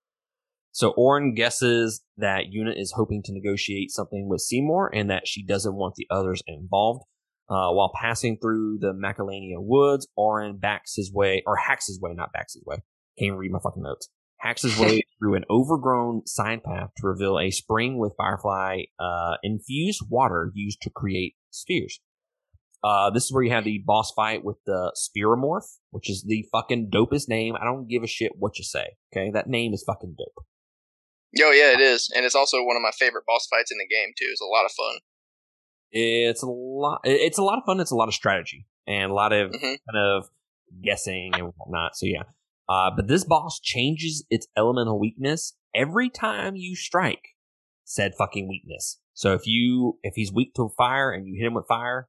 So Auron guesses that Yuna is hoping to negotiate something with Seymour and that she doesn't want the others involved. Uh, while passing through the Macalania woods, Auron backs his way, or hacks his way, not backs his way, can't even read my fucking notes. Hacks his way [LAUGHS] through an overgrown side path to reveal a spring with firefly uh, infused water used to create spheres. Uh, this is where you have the boss fight with the Spherimorph, which is the fucking dopest name. I don't give a shit what you say. Okay, that name is fucking dope. Oh yeah, it is, and it's also one of my favorite boss fights in the game too. It's a lot of fun. It's a lot. It's a lot of fun. It's a lot of strategy and a lot of mm-hmm. kind of guessing and whatnot. So yeah, uh, but this boss changes its elemental weakness every time you strike said fucking weakness. So if you if he's weak to fire and you hit him with fire,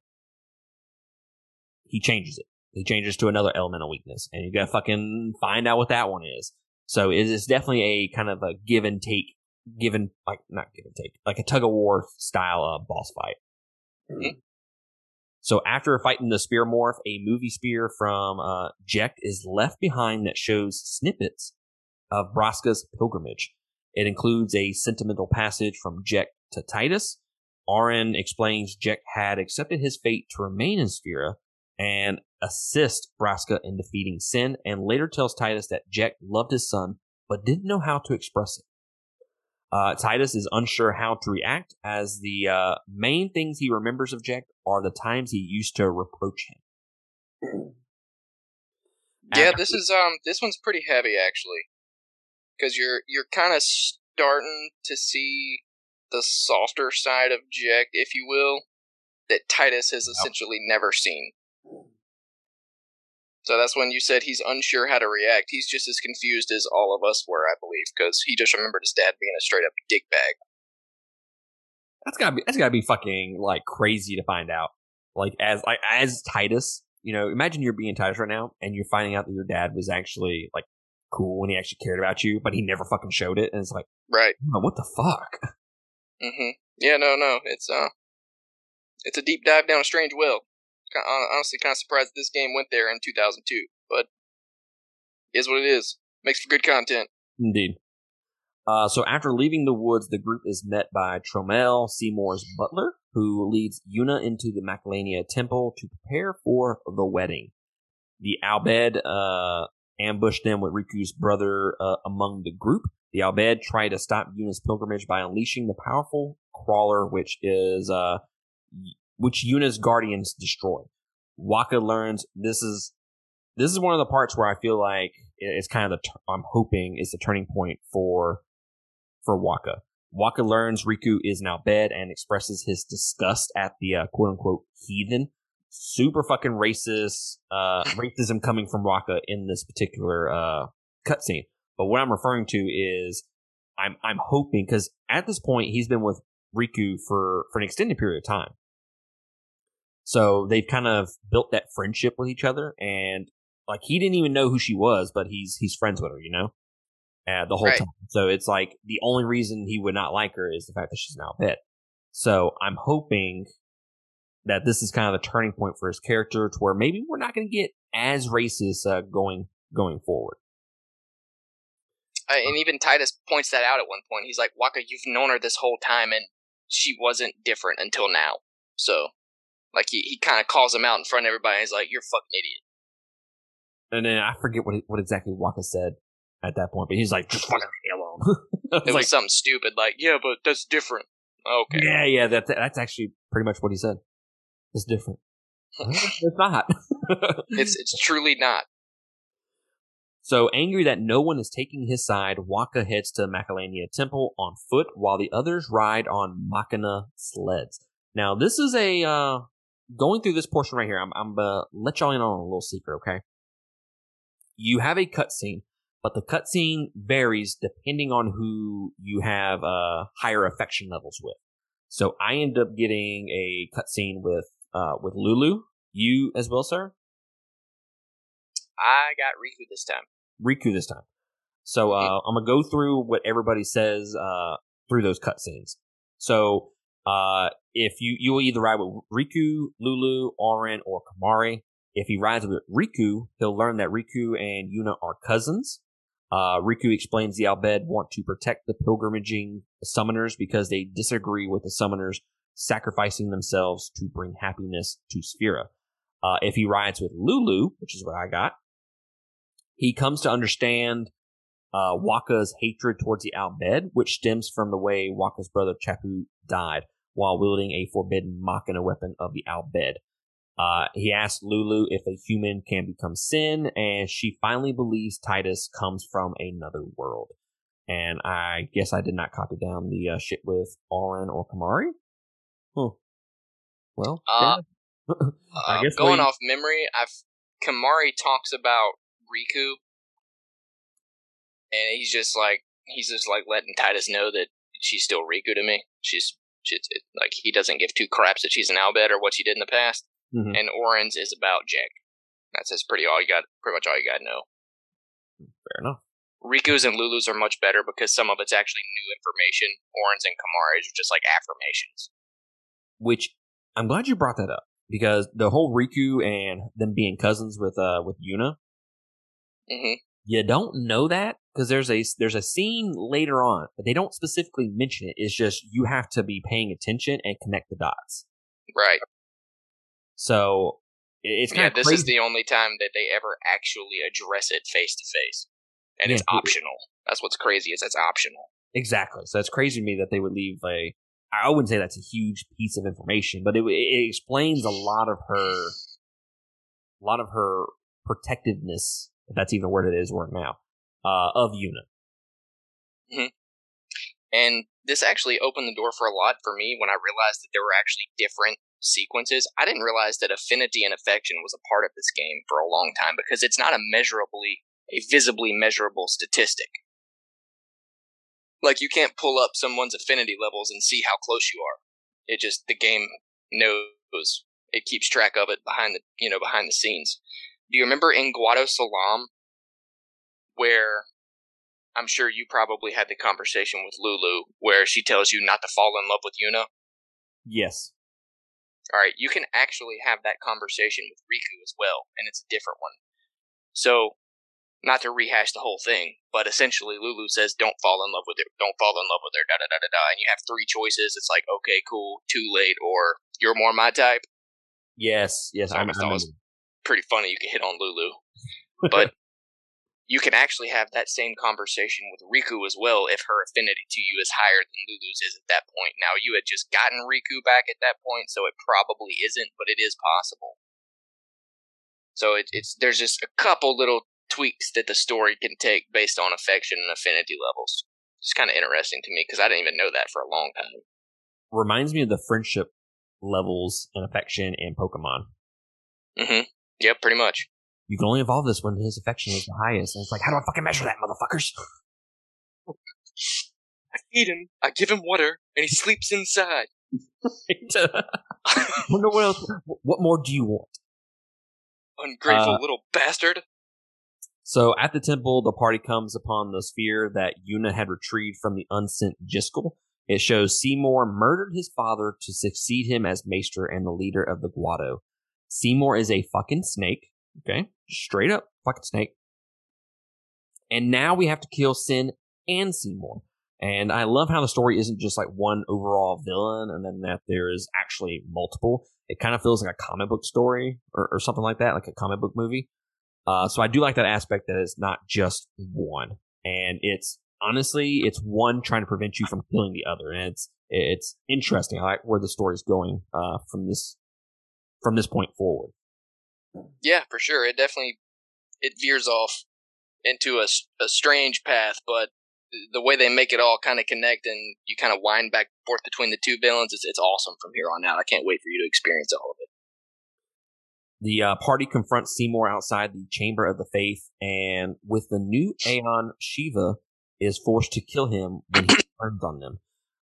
he changes it. He changes to another elemental weakness, and you gotta fucking find out what that one is. So it is definitely a kind of a give and take, given like not give and take, like a tug of war style of boss fight. Mm-hmm. So after fighting the Spherimorph, a movie spear from uh, is left behind that shows snippets of Braska's pilgrimage. It includes a sentimental passage from Jecht to Tidus. Auron explains Jecht had accepted his fate to remain in Spira and assist Braska in defeating Sin, and later tells Tidus that Jecht loved his son but didn't know how to express it. Uh, Tidus is unsure how to react, as the uh, main things he remembers of Jecht are the times he used to reproach him. [CLEARS THROAT] Yeah, this is um this one's pretty heavy actually, because you're you're kind of starting to see the softer side of Jecht, if you will, that Tidus has essentially never seen. So that's when you said he's unsure how to react. He's just as confused as all of us were, I believe, because he just remembered his dad being a straight up dick bag. That's gotta be that's gotta be fucking like crazy to find out. Like as like as Tidus, you know, imagine you're being Tidus right now and you're finding out that your dad was actually like cool and he actually cared about you, but he never fucking showed it, and it's like, right? Oh, what the fuck? [LAUGHS] Mm-hmm. Yeah, no, no, it's uh, it's a deep dive down a strange well. Honestly kind of surprised this game went there in 2002, but is what it is. Makes for good content. Indeed. Uh, so after leaving the woods, the group is met by Tromell, Seymour's butler, who leads Yuna into the Macalania temple to prepare for the wedding. The Al Bhed uh, ambushed them with Rikku's brother uh, among the group. The Al Bhed try to stop Yuna's pilgrimage by unleashing the powerful crawler, which is uh, which Yuna's guardians destroy. Wakka learns this is this is one of the parts where I feel like it's kind of the I'm hoping is the turning point for for Wakka. Wakka learns Rikku is now bed and expresses his disgust at the uh, quote unquote heathen. Super fucking racist, uh, [LAUGHS] racism coming from Waka in this particular uh, cutscene. But what I'm referring to is I'm I'm hoping because at this point he's been with Rikku for for an extended period of time. So they've kind of built that friendship with each other, and like he didn't even know who she was, but he's he's friends with her, you know, uh, the whole right. time. So it's like the only reason he would not like her is the fact that she's now a bit. So I'm hoping that this is kind of a turning point for his character, to where maybe we're not going to get as racist uh, going going forward. Uh, and even Tidus points that out at one point. He's like, "Wakka, you've known her this whole time, and she wasn't different until now. So, like, he, he kind of calls him out in front of everybody. He's like, you're a fucking idiot. And then I forget what what exactly Wakka said at that point, but he's like, just fucking me alone. [LAUGHS] it was like, something stupid, like, yeah, but that's different. Okay. Yeah, yeah, that, that's actually pretty much what he said. It's different. [LAUGHS] it's not. [LAUGHS] it's it's truly not. So angry that no one is taking his side, Wakka heads to Macalania Temple on foot while the others ride on Machina sleds. Now, this is a, uh, going through this portion right here, I'm, I'm gonna let y'all in on a little secret, okay? You have a cutscene, but the cutscene varies depending on who you have, uh, higher affection levels with. So I end up getting a cutscene with, uh, with Lulu. You as well, sir? I got Rikku this time. Rikku this time. So uh, I'm gonna go through what everybody says uh, through those cutscenes. So uh, if you you will either ride with Rikku, Lulu, Auron, or Kimahri. If he rides with Rikku, he'll learn that Rikku and Yuna are cousins. Uh, Rikku explains the Al Bhed want to protect the pilgrimaging summoners because they disagree with the summoners sacrificing themselves to bring happiness to Spira. Uh, if he rides with Lulu, which is what I got, he comes to understand uh, Wakka's hatred towards the Al Bhed, which stems from the way Wakka's brother Chappu died while wielding a forbidden Machina weapon of the Al Bhed. Uh, he asks Lulu if a human can become sin, and she finally believes Tidus comes from another world. And I guess I did not copy down the uh, shit with Auron or Kimahri. Huh. Well, uh, [LAUGHS] I guess going we... off memory, I've Kimahri talks about Rikku, and he's just like he's just like letting Tidus know that she's still Rikku to me. She's she's it, like he doesn't give two craps that she's an Al Bhed or what she did in the past. Mm-hmm. And Auron's is about Jecht. That's just pretty all you got. Pretty much all you got to know. Fair enough. Rikku's and Lulu's are much better because some of it's actually new information. Auron's and Kimahri's are just like affirmations. Which I'm glad you brought that up because the whole Rikku and them being cousins with uh with Yuna Mm-hmm. You don't know that because there's a there's a scene later on, but they don't specifically mention it. It's just you have to be paying attention and connect the dots. Right. So it's kind yeah. Of this crazy. is the only time that they ever actually address it face to face, and yeah, it's optional. That's what's crazy is it's optional. Exactly. So it's crazy to me that they would leave a. I wouldn't say that's a huge piece of information, but it, it explains a lot of her, a lot of her protectiveness if that's even where it is right now, uh, of Yuna. Mm-hmm. And this actually opened the door for a lot for me when I realized that there were actually different sequences. I didn't realize that affinity and affection was a part of this game for a long time because it's not a measurably, a visibly measurable statistic. Like you can't pull up someone's affinity levels and see how close you are. It just the game knows. It keeps track of it behind the you know behind the scenes do you remember in Guadosalam where I'm sure you probably had the conversation with Lulu where she tells you not to fall in love with Yuna? Yes. All right, you can actually have that conversation with Rikku as well, and it's a different one. So, not to rehash the whole thing, but essentially Lulu says, "Don't fall in love with her. Don't fall in love with her." Da da da da da. And you have three choices. It's like, okay, cool, too late, or you're more my type. Yes, yes, I, I thought it was pretty funny. You can hit on Lulu, but [LAUGHS] you can actually have that same conversation with Rikku as well if her affinity to you is higher than Lulu's is at that point. Now, you had just gotten Rikku back at that point, so it probably isn't, but it is possible. So it, it's there's just a couple little tweaks that the story can take based on affection and affinity levels. It's kind of interesting to me because I didn't even know that for a long time. Reminds me of the friendship levels and affection in Pokemon. Mm-hmm. Yep, pretty much you can only evolve this when his affection is the highest. And it's like, how do I fucking measure that, motherfuckers? I feed him, I give him water, and he sleeps inside. [LAUGHS] Wonder what else? What more do you want? Ungrateful uh, little bastard. So at the temple, the party comes upon the sphere that Yuna had retrieved from the unsent Jyscal. It shows Seymour murdered his father to succeed him as maester and the leader of the Guado. Seymour is a fucking snake. Okay. Straight up fucking snake. And now we have to kill Sin and Seymour. And I love how the story isn't just like one overall villain and then that there is actually multiple. It kind of feels like a comic book story or, or something like that, like a comic book movie. Uh, so I do like that aspect that it's not just one. And it's honestly, it's one trying to prevent you from killing the other. And it's, it's interesting. I like where the story is going, uh, from this, from this point forward. Yeah, for sure. It definitely it veers off into a, a strange path, but the way they make it all kind of connect and you kind of wind back and forth between the two villains, it's, it's awesome from here on out. I can't wait for you to experience all of it. The uh, party confronts Seymour outside the Chamber of the Faith, and with the new Aeon, Shiva is forced to kill him when he turns on them.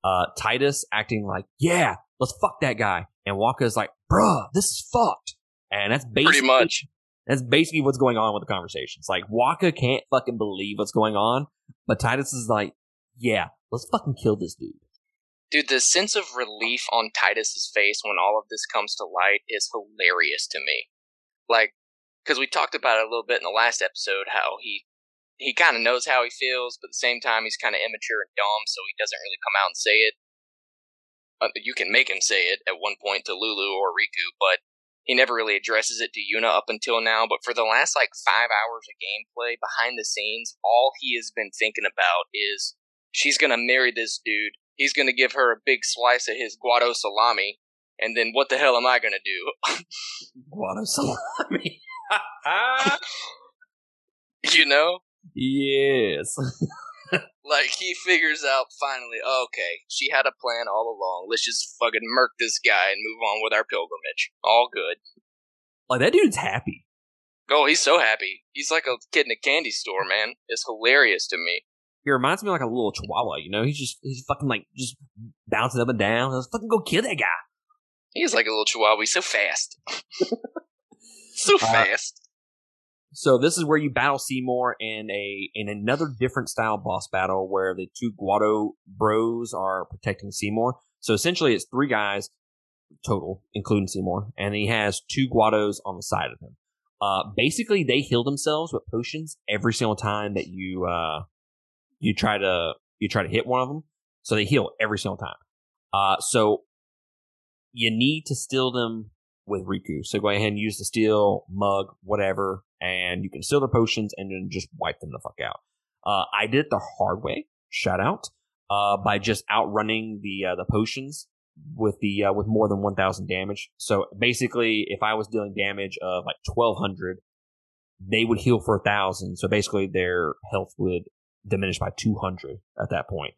Uh, Tidus acting like, yeah, let's fuck that guy. And Wakka is like, bruh, this is fucked. And that's basically pretty much that's basically what's going on with the conversations. Like Wakka can't fucking believe what's going on, but Tidus is like, yeah, let's fucking kill this dude. Dude, the sense of relief on Tidus's face when all of this comes to light is hilarious to me. Like, because we talked about it a little bit in the last episode, how he he kind of knows how he feels, but at the same time he's kind of immature and dumb, so he doesn't really come out and say it. Uh, you can make him say it at one point to Lulu or Rikku, but he never really addresses it to Yuna up until now, but for the last like five hours of gameplay behind the scenes, all he has been thinking about is she's gonna marry this dude. He's gonna give her a big slice of his guado salami, and then what the hell am I gonna do? [LAUGHS] guado salami. [LAUGHS] you know? Yes. [LAUGHS] like he figures out finally, okay, she had a plan all along. Let's just fucking murk this guy and move on with our pilgrimage. All good. Like that dude's happy. Oh, he's so happy. He's like a kid in a candy store, man. It's hilarious to me. He reminds me of like a little chihuahua, you know? He's just he's fucking like just bouncing up and down. Let's fucking go kill that guy. He's like a little chihuahua. He's so fast. [LAUGHS] so uh, fast. So this is where you battle Seymour in a in another different style boss battle where the two Guado bros are protecting Seymour. So essentially, it's three guys total, including Seymour, and he has two Guados on the side of him. Uh, basically, they heal themselves with potions every single time that you uh, you try to you try to hit one of them. So they heal every single time. Uh, so you need to steal them with Rikku. So go ahead and use the steel mug, whatever, and you can steal their potions and then just wipe them the fuck out. Uh, I did it the hard way. Shout out uh, by just outrunning the uh, the potions with the uh, with more than one thousand damage. So basically, if I was dealing damage of like twelve hundred, they would heal for a thousand. So basically, their health would diminish by two hundred at that point.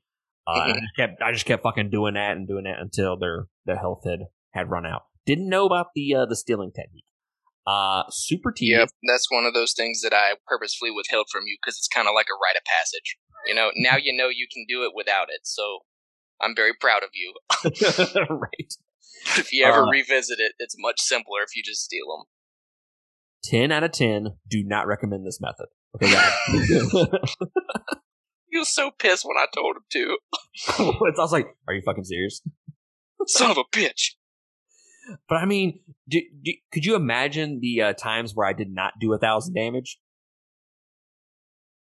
Uh, I just kept I just kept fucking doing that and doing that until their their health had had run out. Didn't know about the uh, the stealing technique. Uh, super tedious. Yep, that's one of those things that I purposefully withheld from you because it's kind of like a rite of passage. You know, now you know you can do it without it. So I'm very proud of you. [LAUGHS] [LAUGHS] right. If you ever uh, revisit it, it's much simpler if you just steal them. 10 out of 10 do not recommend this method. Okay, [LAUGHS] he was so pissed when I told him to. it's also like, are you fucking serious? Son of a bitch. But I mean, do, do, could you imagine the uh, times where I did not do a thousand damage,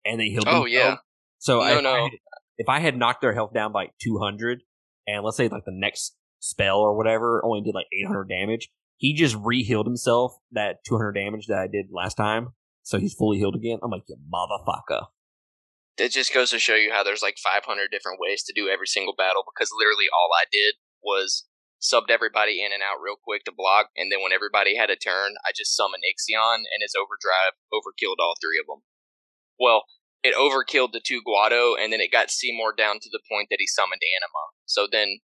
and they healed? Oh yeah. So no, I, no. I had, if I had knocked their health down by two hundred, and let's say like the next spell or whatever only did like eight hundred damage, he just re-healed himself that two hundred damage that I did last time, so he's fully healed again. I'm like, you motherfucker. It just goes to show you how there's like 500 different ways to do every single battle because literally all I did was subbed everybody in and out real quick to block, and then when everybody had a turn, I just summoned Ixion and his overdrive overkilled all three of them. Well, it overkilled the two Guado, and then it got Seymour down to the point that he summoned Anima. So then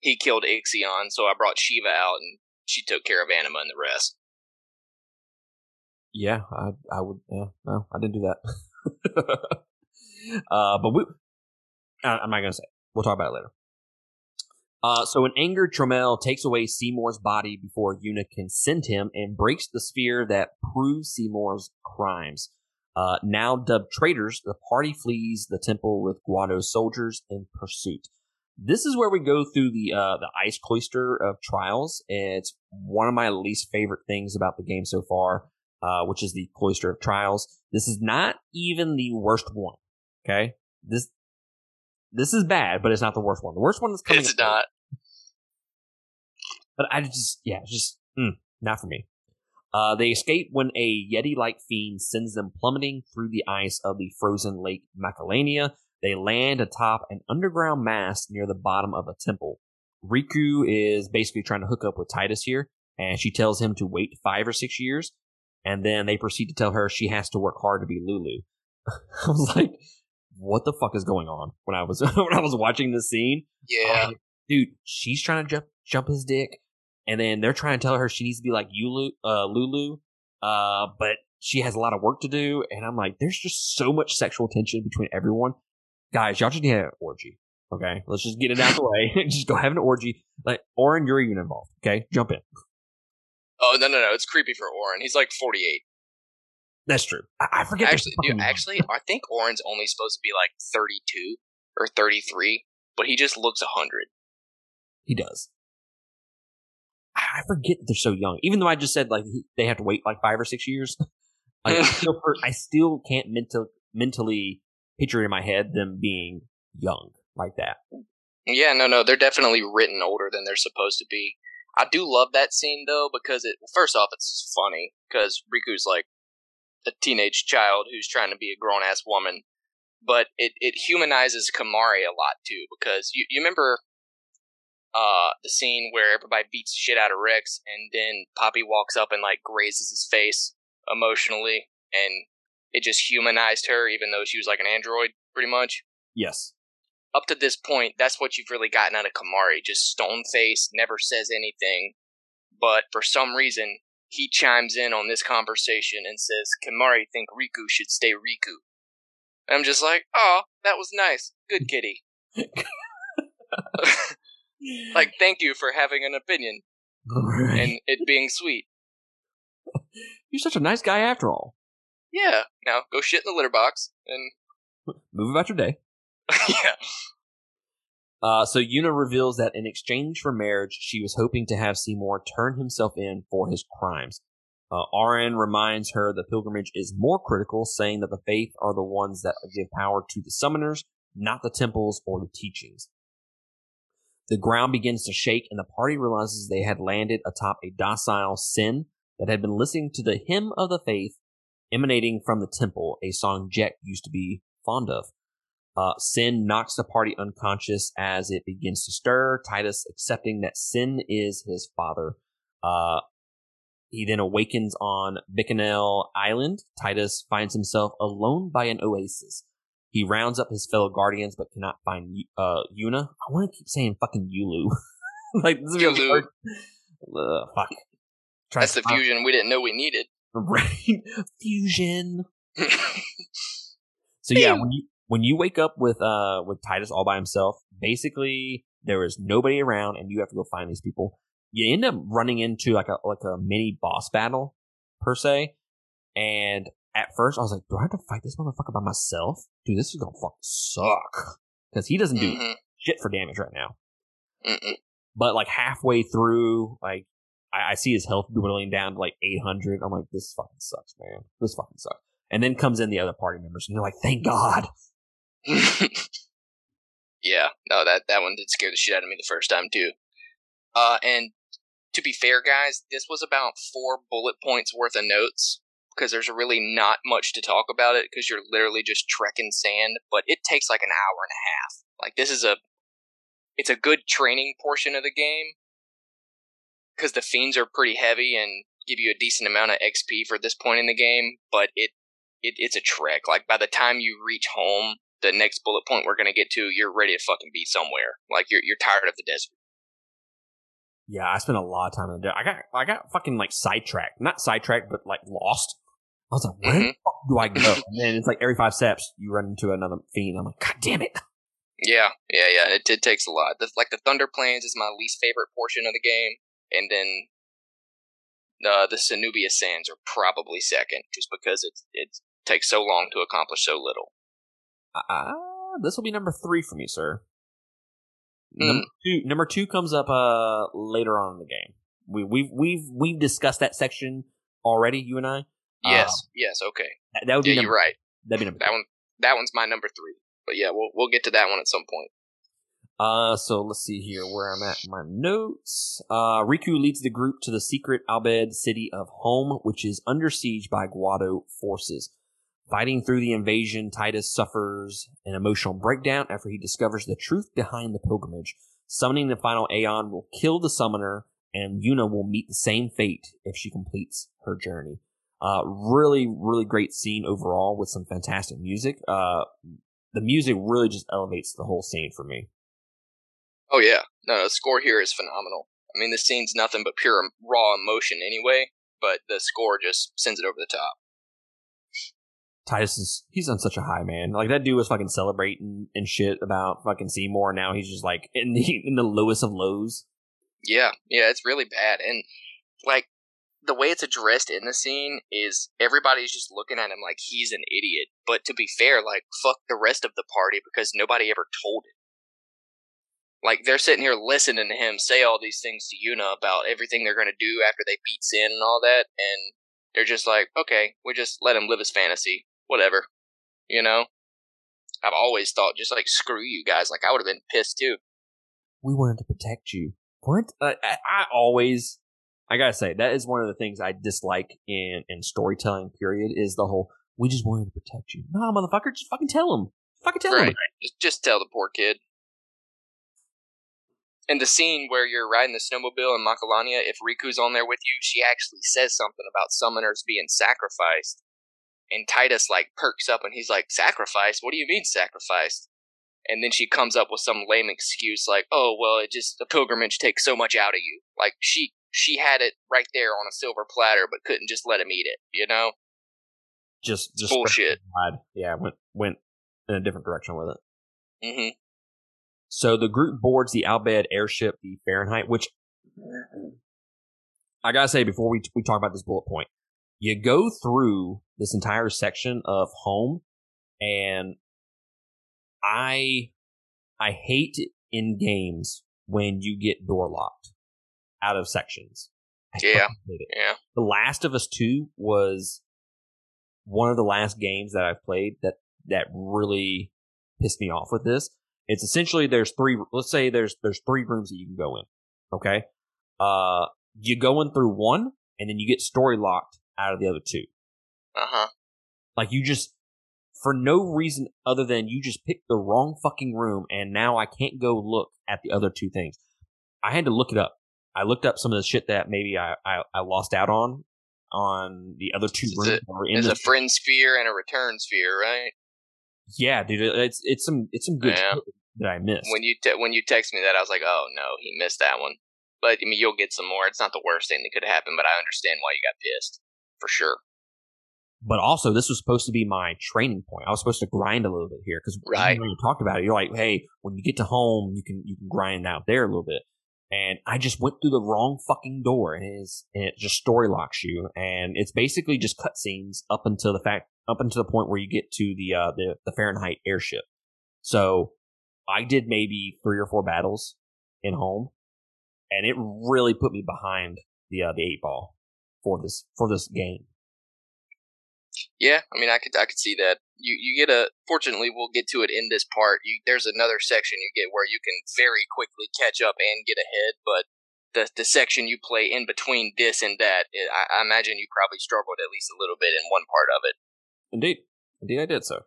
he killed Ixion, so I brought Shiva out, and she took care of Anima and the rest. Yeah, I I would. Yeah, no, I didn't do that. [LAUGHS] uh, but we, I- I'm not gonna say. We'll talk about it later. Uh, so an angered Tromell takes away Seymour's body before Yuna can send him and breaks the sphere that proves Seymour's crimes. Uh, now dubbed traitors, the party flees the temple with Guado's soldiers in pursuit. This is where we go through the uh, the ice cloister of trials. It's one of my least favorite things about the game so far, uh, which is the cloister of trials. This is not even the worst one. Okay, this this is bad, but it's not the worst one. The worst one is coming. It's not. But I just, yeah, it's just mm, not for me. Uh, they escape when a Yeti-like fiend sends them plummeting through the ice of the frozen Lake Macalania. They land atop an underground mast near the bottom of a temple. Rikku is basically trying to hook up with Tidus here, and she tells him to wait five or six years, and then they proceed to tell her she has to work hard to be Lulu. [LAUGHS] I was like, what the fuck is going on when I was [LAUGHS] when I was watching this scene? Yeah. Oh, dude, she's trying to jump jump his dick, and then they're trying to tell her she needs to be like Lulu, uh, Lulu, uh, but she has a lot of work to do, and I'm like, there's just so much sexual tension between everyone. Guys, y'all just need an orgy. Okay, let's just get it out of the way. [LAUGHS] just go have an orgy. Like, Auron, you're even involved. Okay, jump in. Oh no no no! It's creepy for Auron. He's like 48. That's true. I, I forget. Actually, dude, actually, I think Auron's only supposed to be like 32 or 33, but he just looks 100. He does. I forget that they're so young. Even though I just said like they have to wait like five or six years, [LAUGHS] like, I, still, I still can't mental, mentally picture in my head them being young like that. Yeah, no, no, they're definitely written older than they're supposed to be. I do love that scene though because it. First off, it's funny because Rikku's like a teenage child who's trying to be a grown ass woman, but it it humanizes Kimahri a lot too because you you remember. Uh, the scene where everybody beats the shit out of Rex, and then Poppi walks up and like grazes his face emotionally, and it just humanized her, even though she was like an android, pretty much Yes. up to this point, that's what you've really gotten out of Kimahri. Just stone face, never says anything. But for some reason, he chimes in on this conversation and says, Kimahri think Rikku should stay Rikku. And I'm just like, oh, that was nice. Good kitty. [LAUGHS] [LAUGHS] like, thank you for having an opinion and it being sweet. [LAUGHS] You're such a nice guy after all. Yeah, now go shit in the litter box and Move about your day. [LAUGHS] yeah. Uh, so Yuna reveals that in exchange for marriage, she was hoping to have Seymour turn himself in for his crimes. Uh, Auron reminds her the pilgrimage is more critical, saying that the faith are the ones that give power to the summoners, not the temples or the teachings. The ground begins to shake, and the party realizes they had landed atop a docile Sin that had been listening to the hymn of the faith emanating from the temple, a song Jecht used to be fond of. Uh, Sin knocks the party unconscious as it begins to stir. Tidus accepting that Sin is his father. Uh, he then awakens on Bikanel Island. Tidus finds himself alone by an oasis. He rounds up his fellow guardians but cannot find uh, Yuna. I want to keep saying fucking Yulu. [LAUGHS] like this is gonna be Yulu. hard. Uh, fuck. Try That's the fusion we didn't know we needed. Right. [LAUGHS] Fusion. [LAUGHS] So yeah, when you when you wake up with uh with Tidus all by himself, basically there is nobody around and you have to go find these people. You end up running into like a like a mini boss battle per se. And at first I was like, do I have to fight this motherfucker by myself? Dude, this is gonna fucking suck. Because he doesn't do Mhm. shit for damage right now. Mm-mm. But like halfway through, like I, I see his health dwindling down to like 800. I'm like, this fucking sucks, man. This fucking sucks. And then comes in the other party members, and you're like, thank God. [LAUGHS] yeah, no, that that one did scare the shit out of me the first time too. Uh, and to be fair, guys, this was about four bullet points worth of notes because there's really not much to talk about it because you're literally just trekking sand, but it takes like an hour and a half. Like this is a, it's a good training portion of the game because the fiends are pretty heavy and give you a decent amount of XP for this point in the game, but it, it it's a trek. Like by the time you reach home, the next bullet point we're gonna get to, you're ready to fucking be somewhere. Like you're you're tired of the desert. Yeah, I spent a lot of time in the desert. I got I got fucking like sidetracked, not sidetracked, but like lost. I was like, where mm-hmm. the fuck do I go? [LAUGHS] and then it's like every five steps you run into another fiend. I'm like, god damn it. Yeah, yeah, yeah. It, it takes a lot. The, like the Thunder Plains is my least favorite portion of the game, and then uh, the Sanubia Sands are probably second, just because it it takes so long to accomplish so little. Uh, this will be number three for me, sir. Mm. Number two, number two comes up uh later on in the game. We we've we've we've discussed that section already, you and I. Yes, um, yes, okay. That, that would yeah, be. Number, you're right. That'd be number. That two. one. That one's my number three. But yeah, we'll we'll get to that one at some point. Uh, so let's see here where I'm at my notes. Uh, Rikku leads the group to the secret Al Bhed city of Home, which is under siege by Guado forces. Fighting through the invasion, Tidus suffers an emotional breakdown after he discovers the truth behind the pilgrimage. Summoning the final Aeon will kill the summoner, and Yuna will meet the same fate if she completes her journey. Uh, really, really great scene overall with some fantastic music. Uh, the music really just elevates the whole scene for me. Oh yeah, no, the score here is phenomenal. I mean, the scene's nothing but pure raw emotion anyway, but the score just sends it over the top. Tidus is he's on such a high, man. Like that dude was fucking celebrating and shit about fucking Seymour. Now he's just like in the [LAUGHS] in the lowest of lows. Yeah, yeah, it's really bad, and like the way it's addressed in the scene is everybody's just looking at him like he's an idiot. But to be fair, like fuck the rest of the party because nobody ever told it. Like they're sitting here listening to him say all these things to Yuna about everything they're gonna do after they beat Sin and all that, and they're just like, okay, we just let him live his fantasy, whatever, you know. I've always thought just like screw you guys, like I would have been pissed too. We wanted to protect you. What? Uh, I, I always I gotta say that is one of the things I dislike in in storytelling. Period is the whole we just wanted to protect you. Nah, motherfucker, just fucking tell him. Fucking tell right. him. Just just tell the poor kid. In the scene where you're riding the snowmobile in Macalania, if Rikku's on there with you, she actually says something about summoners being sacrificed. And Tidus like perks up and he's like, "Sacrifice? What do you mean sacrificed?" And then she comes up with some lame excuse like, "Oh, well, it just the pilgrimage takes so much out of you." Like she she had it right there on a silver platter, but couldn't just let him eat it. You know, just just bullshit. Yeah, went went in a different direction with it. Mm-hmm. So the group boards the Al Bhed airship, the Fahrenheit, which I gotta say before we we talk about this bullet point, you go through this entire section of home, and I I hate in games when you get door locked out of sections. yeah. Yeah. The Last of Us 2 was one of the last games that I've played that, that really pissed me off with this. It's essentially there's three, let's say there's, there's three rooms that you can go in. Okay. Uh, you go in through one and then you get story locked out of the other two. Uh huh. Like you just, for no reason other than you just picked the wrong fucking room and now I can't go look at the other two things. I had to look it up. I looked up some of the shit that maybe I, I, I lost out on on the other two rooms. It, there's a friend sphere and a return sphere, right? Yeah, dude, it's it's some it's some good yeah. that I missed. When you te- when you text me that, I was like, oh no, he missed that one. But I mean, you'll get some more. It's not the worst thing that could happen, but I understand why you got pissed for sure. But also, this was supposed to be my training point. I was supposed to grind a little bit here because right. when you talked about it, you're like, hey, when you get to home, you can you can grind out there a little bit and I just went through the wrong fucking door, and it, is, and it just story locks you, and it's basically just cutscenes up until the fact up until the point where you get to the uh, the the Fahrenheit airship. So I did maybe three or four battles in home, and it really put me behind the uh, the eight ball for this for this game. Yeah, I mean, I could I could see that. You you get a. Fortunately, we'll get to it in this part. You, there's another section you get where you can very quickly catch up and get ahead, but the the section you play in between this and that, it, I, I imagine you probably struggled at least a little bit in one part of it. Indeed, indeed, I did so.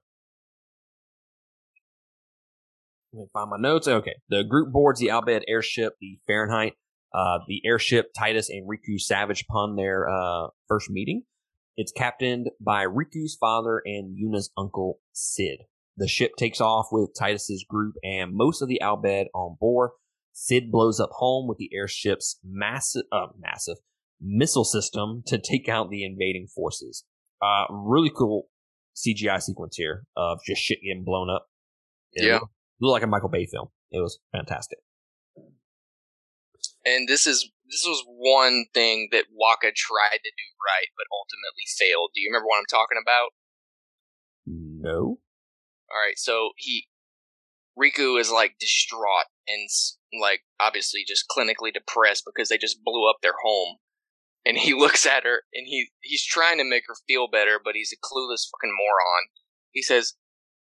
Let me find my notes. Okay, the group boards the Al Bhed airship, the Fahrenheit. Uh, the airship Tidus and Rikku Savage upon their uh, first meeting. It's captained by Rikku's father and Yuna's uncle, Cid. The ship takes off with Tidus's group and most of the Al Bhed on board. Cid blows up home with the airship's massive, uh, massive missile system to take out the invading forces. Uh, really cool CGI sequence here of just shit getting blown up. It yeah. Looked like a Michael Bay film. It was fantastic. And this is this was one thing that Wakka tried to do right, but ultimately failed. Do you remember what I'm talking about? No. All right, so he Rikku is like distraught and like obviously just clinically depressed because they just blew up their home. And he [LAUGHS] looks at her and he he's trying to make her feel better, but he's a clueless fucking moron. He says,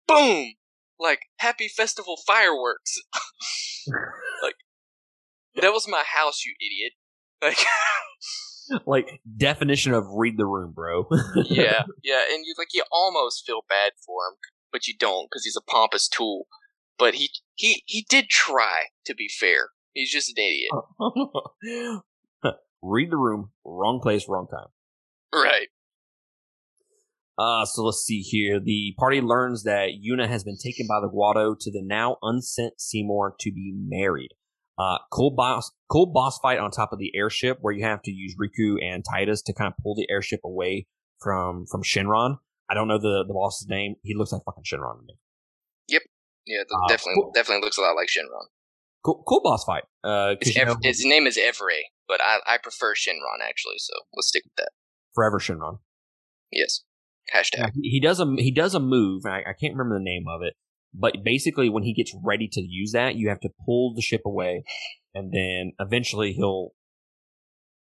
"Boom!" Like happy festival fireworks. [LAUGHS] that was my house, you idiot. Like, [LAUGHS] like definition of read the room, bro. [LAUGHS] yeah, yeah, and you like you almost feel bad for him, but you don't because he's a pompous tool. But he he he did try to be fair. He's just an idiot. [LAUGHS] read the room, wrong place, wrong time. Right. Uh, so let's see here. The party learns that Yuna has been taken by the Guado to the now unsent Seymour to be married. Uh, cool boss, cool boss fight on top of the airship where you have to use Rikku and Tidus to kind of pull the airship away from from Shenron. I don't know the the boss's name. He looks like fucking Shenron to me. Yep. Yeah, uh, definitely cool. definitely looks a lot like Shenron. Cool, cool boss fight. Uh, Ev- know, his name is Evrae, but I, I prefer Shenron actually, so let's stick with that. Forever Shenron. Yes. Hashtag. Yeah, he, he, does a he does a move. I, I can't remember the name of it, but basically, when he gets ready to use that, you have to pull the ship away, and then eventually he'll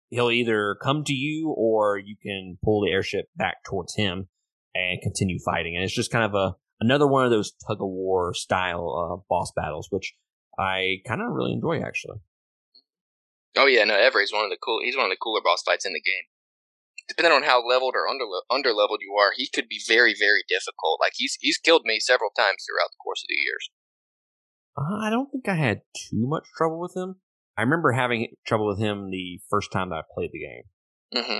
he'll either come to you or you can pull the airship back towards him and continue fighting. And it's just kind of a another one of those tug of war style uh, boss battles, which I kind of really enjoy actually. Oh yeah, no, Evrae's one of the cool. He's one of the cooler boss fights in the game depending on how leveled or under under leveled you are, he could be very very difficult. Like he's he's killed me several times throughout the course of the years. Uh, I don't think I had too much trouble with him. I remember having trouble with him the first time that I played the game, mm-hmm.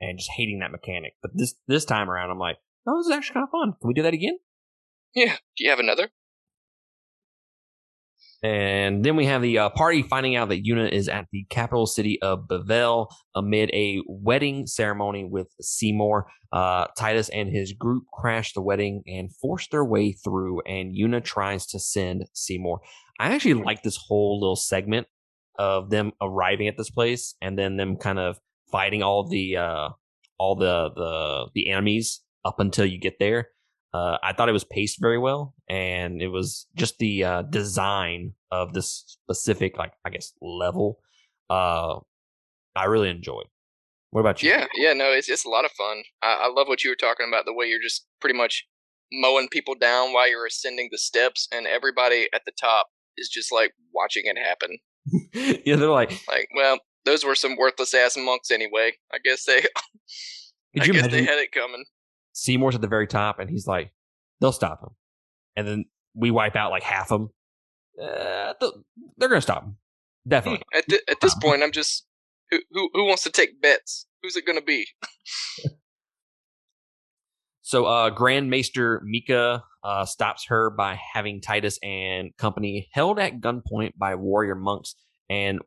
and just hating that mechanic. But this this time around, I'm like, oh, this is actually kind of fun. Can we do that again? Yeah. Do you have another? And then we have the uh, party finding out that Yuna is at the capital city of Bevelle amid a wedding ceremony with Seymour. Uh, Tidus and his group crash the wedding and force their way through, and Yuna tries to send Seymour. I actually like this whole little segment of them arriving at this place and then them kind of fighting all the uh, all the the the enemies up until you get there. Uh, I thought it was paced very well, and it was just the uh, design of this specific, like I guess, level. Uh, I really enjoyed. What about you? Yeah, yeah, no, it's it's a lot of fun. I, I love what you were talking about. The way you're just pretty much mowing people down while you're ascending the steps, and everybody at the top is just like watching it happen. [LAUGHS] yeah, they're like, like, well, those were some worthless ass monks anyway. I guess they, [LAUGHS] I guess they had it coming. Seymour's at the very top, and he's like, they'll stop him. And then we wipe out like half of them. Uh, they're going to stop him. Definitely. At, th- at this point, I'm just who, who who wants to take bets? Who's it going to be? [LAUGHS] so, uh, Grand Maester Mika uh, stops her by having Tidus and company held at gunpoint by warrior monks and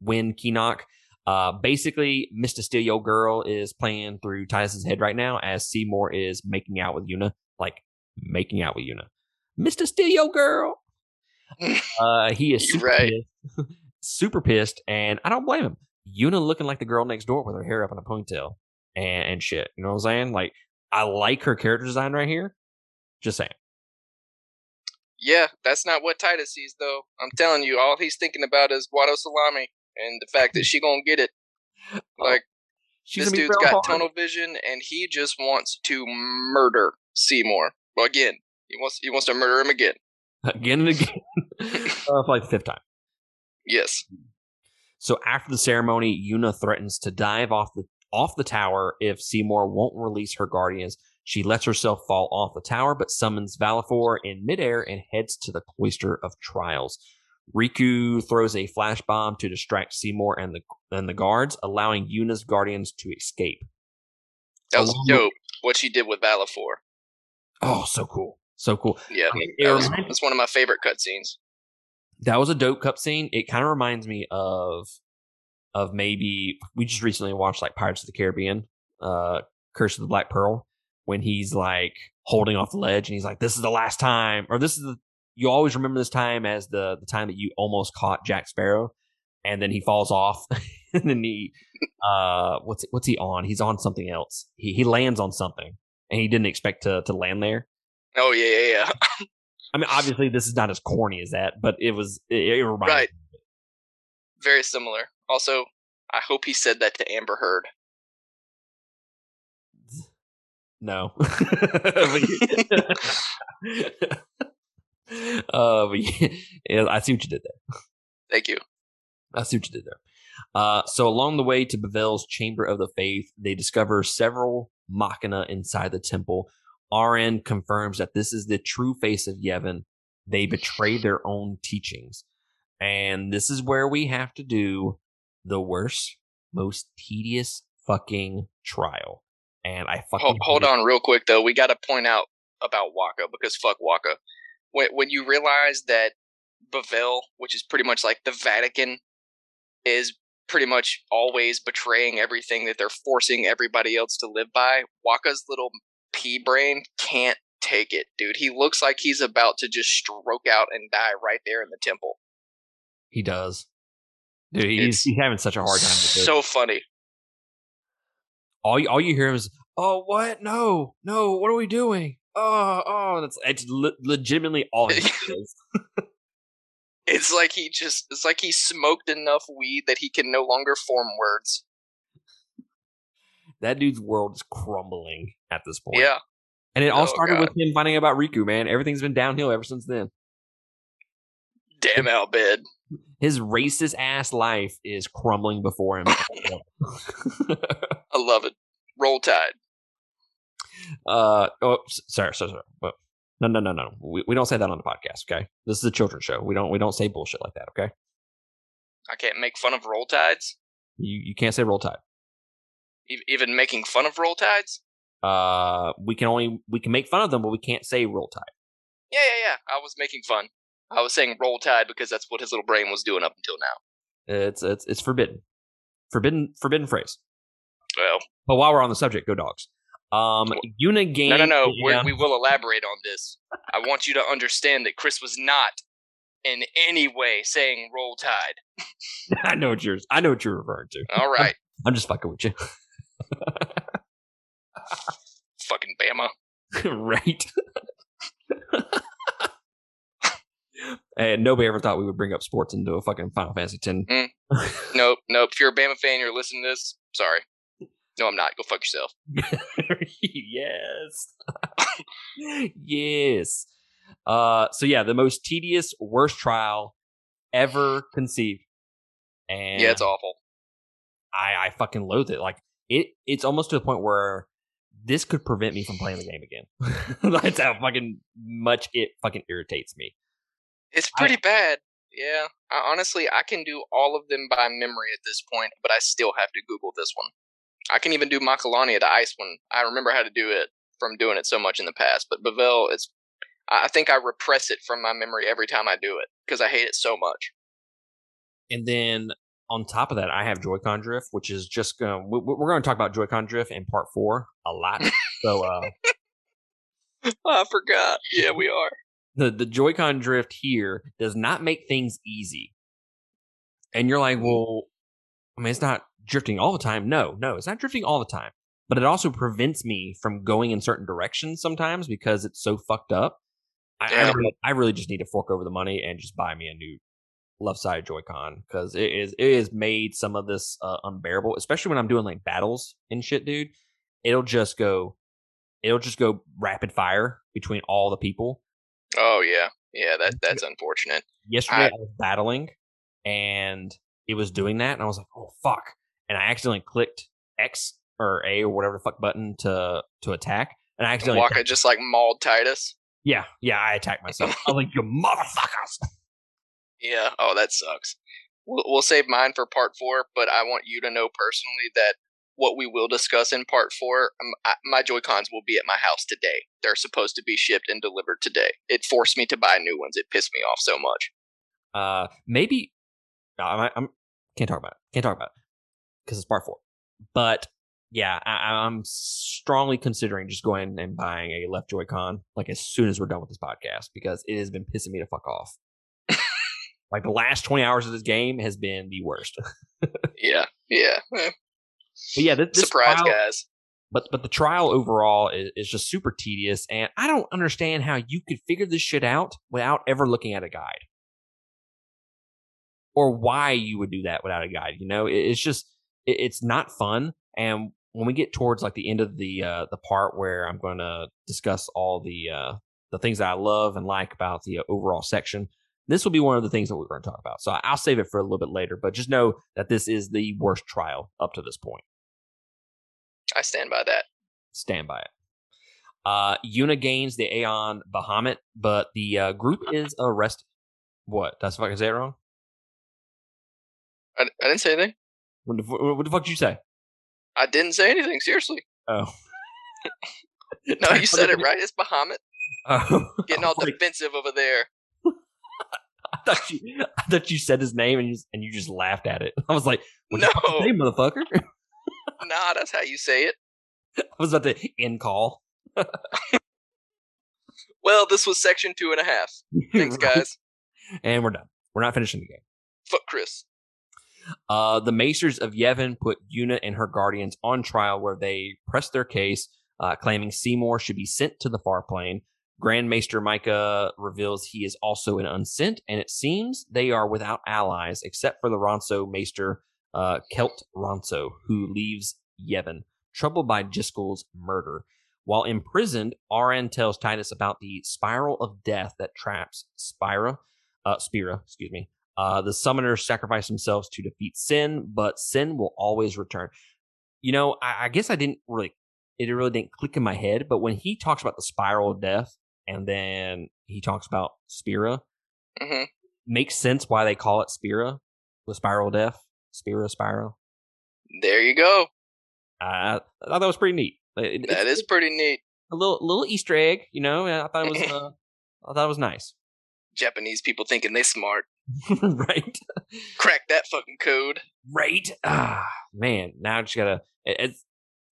Wen Kinoc uh, basically, Mr. Steal Your Girl is playing through Tidus's head right now as Seymour is making out with Yuna, like making out with Yuna. Mr. Steal Your Girl. [LAUGHS] Uh, he is super right. pissed, [LAUGHS] super pissed, and I don't blame him. Yuna looking like the girl next door with her hair up in a ponytail and, and shit. You know what I'm saying? Like, I like her character design right here. Just saying. Yeah, that's not what Tidus sees, though. I'm telling you, all he's thinking about is Guadosalam. And the fact that she gonna get it. [LAUGHS] Like She's this dude's got hard. tunnel vision, and he just wants to murder Seymour. Well, again, he wants he wants to murder him again. again and again [LAUGHS] uh, like the fifth time. Yes. So after the ceremony, Yuna threatens to dive off the off the tower if Seymour won't release her guardians. She lets herself fall off the tower, but summons Valefor in midair and heads to the cloister of trials. Rikku throws a flash bomb to distract Seymour and the and the guards, allowing Yuna's guardians to escape. That was Along dope. What she did with Valefor. Oh, so cool, so cool. Yeah, It that was, that's one of my favorite cutscenes. that was a dope cup scene. It kind of reminds me of of maybe we just recently watched like Pirates of the Caribbean, uh, Curse of the Black Pearl, when he's like holding off the ledge and he's like, "This is the last time," or "This is the." You always remember this time as the the time that you almost caught Jack Sparrow, and then he falls off, [LAUGHS] and then he, uh, what's what's he on? He's on something else. He he lands on something, and he didn't expect to to land there. Oh yeah, yeah, yeah. [LAUGHS] I mean, obviously, this is not as corny as that, but it was. It, it reminded Right. Very similar. Also, I hope he said that to Amber Heard. No. [LAUGHS] Uh, but yeah, yeah, I see what you did there. Thank you. I see what you did there. Uh, so along the way to Bevelle's Chamber of the Faith, they discover several machina inside the temple. Auron confirms that this is the true face of Yevon. They betray their own teachings. And this is where we have to do the worst, most tedious fucking trial. And I fucking Hold, hold on, real quick though. We got to point out about Wakka because fuck Wakka. When when you realize that Bevelle, which is pretty much like the Vatican, is pretty much always betraying everything that they're forcing everybody else to live by. Wakka's little pea brain can't take it, dude. He looks like he's about to just stroke out and die right there in the temple. He does. Dude, he's, he's having such a hard time with it. So funny. all you, all you hear is, "Oh, what? No, no! What are we doing? Oh, oh!" That's it's le- legitimately all he [LAUGHS] is. It's like he just it's like he smoked enough weed that he can no longer form words. That dude's world is crumbling at this point. Yeah. and it all Oh, started God. with him finding out about Rikku. Man, everything's been downhill ever since then. Damn Al Bhed. His racist ass life is crumbling before him. [LAUGHS] [LAUGHS] I love it. Roll Tide. Uh, oh, sorry, sorry, sorry. But no, no, no, no. We, we don't say that on the podcast. Okay, this is a children's show. We don't we don't say bullshit like that. Okay, I can't make fun of Roll Tides. you you can't say roll tide. E- Even making fun of Roll Tides. Uh, we can only we can make fun of them, but we can't say roll tide. Yeah, yeah, yeah. I was making fun. I was saying Roll Tide because that's what his little brain was doing up until now. It's it's it's forbidden, forbidden forbidden phrase. Well, But while we're on the subject, go dogs. Um, Yuna game. no, no, no. Yeah. We will elaborate on this. I want you to understand that Chris was not in any way saying Roll Tide. [LAUGHS] I know what you're. I know what you're referring to. All right, I'm just fucking with you, [LAUGHS] fucking Bama. right? and nobody ever thought we would bring up sports into a fucking Final Fantasy X. [LAUGHS] Nope, nope. If you're a Bama fan, you're listening to this. Sorry. No, I'm not. Go fuck yourself. [LAUGHS] yes. [LAUGHS] yes. Uh so yeah, the most tedious, worst trial ever conceived. And Yeah, it's awful. I, I fucking loathe it. Like it it's almost to the point where this could prevent me from playing the game again. [LAUGHS] That's how fucking much it fucking irritates me. It's I- pretty bad. Yeah. I, honestly, I can do all of them by memory at this point, but I still have to Google this one. I can even do Macalania, the ice one. I remember how to do it from doing it so much in the past, but Bevelle, it's. I think I repress it from my memory every time I do it because I hate it so much. And then on top of that, I have Joy-Con drift, which is just going. to We're going to talk about Joy-Con drift in part four a lot. so uh, [LAUGHS] I forgot. Yeah, we are. the the Joy-Con drift here does not make things easy. And you're like, well, I mean, it's not drifting all the time. No, no, it's not drifting all the time. But it also prevents me from going in certain directions sometimes because it's so fucked up. I, I, really, I really just need to fork over the money and just buy me a new left side Joy-Con because it is it has made some of this uh, unbearable, especially when I'm doing like battles and shit, dude. It'll just go, it'll just go rapid fire between all the people. Oh yeah, yeah. That that's unfortunate. Yesterday I, I was battling, and it was doing that, and I was like, oh fuck, and I accidentally clicked X or A or whatever the fuck button to to attack, and I accidentally Wakka just like mauled Tidus. Yeah, yeah, I attacked myself. I was like, you motherfuckers. Yeah. Oh, that sucks. We'll, we'll save mine for part four, but I want you to know personally that what we will discuss in part four, um, I, my Joy Cons will be at my house today. They're supposed to be shipped and delivered today. It forced me to buy new ones. It pissed me off so much. Uh, maybe no, I'm, I'm can't talk about it. Can't talk about it because it's part four. But yeah, I, am strongly considering just going and buying a left Joy-Con like as soon as we're done with this podcast because it has been pissing me to fuck off. [LAUGHS] like the last 20 hours of this game has been the worst. [LAUGHS] yeah, yeah. But yeah, this, this surprise, trial, guys. But but the trial overall is, is just super tedious, and I don't understand how you could figure this shit out without ever looking at a guide, or why you would do that without a guide. You know, it, it's just it, it's not fun. And when we get towards like the end of the uh, the part where I'm going to discuss all the uh, the things that I love and like about the uh, overall section, this will be one of the things that we're going to talk about. So I'll save it for a little bit later, but just know that this is the worst trial up to this point. I stand by that. Stand by it. Uh, Yuna gains the Aeon Bahamut, but the uh, group is arrested. What? That's if I can say it wrong. I, I didn't say anything. What the, what the fuck did you say? I didn't say anything. Seriously. Oh. [LAUGHS] no, you [LAUGHS] said it right. It's Bahamut. [LAUGHS] Oh. Getting all defensive over there. I thought you, I thought you said his name and you and you just laughed at it. I was like, "No, name, motherfucker." nah, that's how you say it. I was about to end call. well, this was section two and a half. Thanks, guys. And we're done. We're not finishing the game. Fuck Chris. Uh, the Maesters of Yevon put Yuna and her guardians on trial where they pressed their case, uh, claiming Seymour should be sent to the far plane. Grand Maester Mika reveals he is also an unsent, and it seems they are without allies except for the Ronso Maester uh, Kelk Ronso, who leaves Yevon, troubled by Jyscal's murder. While imprisoned, Auron tells Tidus about the spiral of death that traps Spira, uh, Spira, excuse me. Uh, the summoners sacrifice themselves to defeat sin, but sin will always return. You know, I, I guess I didn't really, it really didn't click in my head, but when he talks about the spiral of death, and then he talks about Spira. Mm-hmm. Makes sense why they call it Spira, with Spiral Death. Spira, Spiral. There you go. Uh, I thought that was pretty neat. It, that is pretty neat. A little little Easter egg, you know. I thought it was. [LAUGHS] Uh, I thought it was nice. Japanese people thinking they smart. [LAUGHS] right. Crack that fucking code. Right. Ah, man. Now I just gotta. It,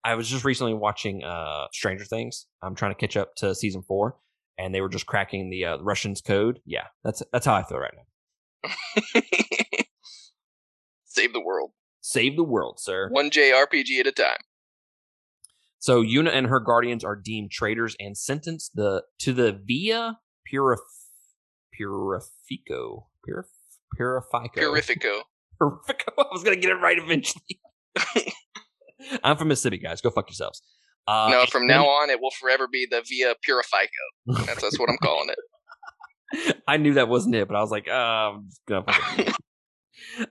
I was just recently watching uh Stranger Things. I'm trying to catch up to season four, and they were just cracking the uh, Russians code. Yeah, that's that's how I feel right now. [LAUGHS] Save the world. Save the world, sir. One JRPG at a time. So Yuna and her guardians are deemed traitors and sentenced the to the Via Purif Purifico. Purif Purifico. Purifico. [LAUGHS] Purifico. I was gonna get it right eventually. [LAUGHS] I'm from Mississippi, guys. Go fuck yourselves. Uh, no, from now on, it will forever be the Via Purifico. That's, that's what I'm calling it. [LAUGHS] I knew that wasn't it, but I was like, gonna.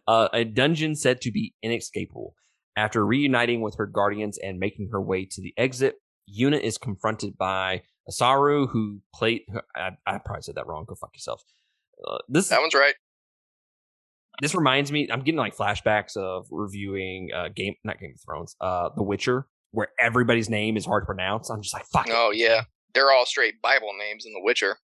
uh, a dungeon said to be inescapable. After reuniting with her guardians and making her way to the exit, Yuna is confronted by Isaaru, who played. I, I probably said that wrong. Go fuck yourself. Uh, this that one's right this reminds me i'm getting like flashbacks of reviewing uh game not game of thrones uh the witcher where everybody's name is hard to pronounce i'm just like fuck oh it. yeah they're all straight bible names in the witcher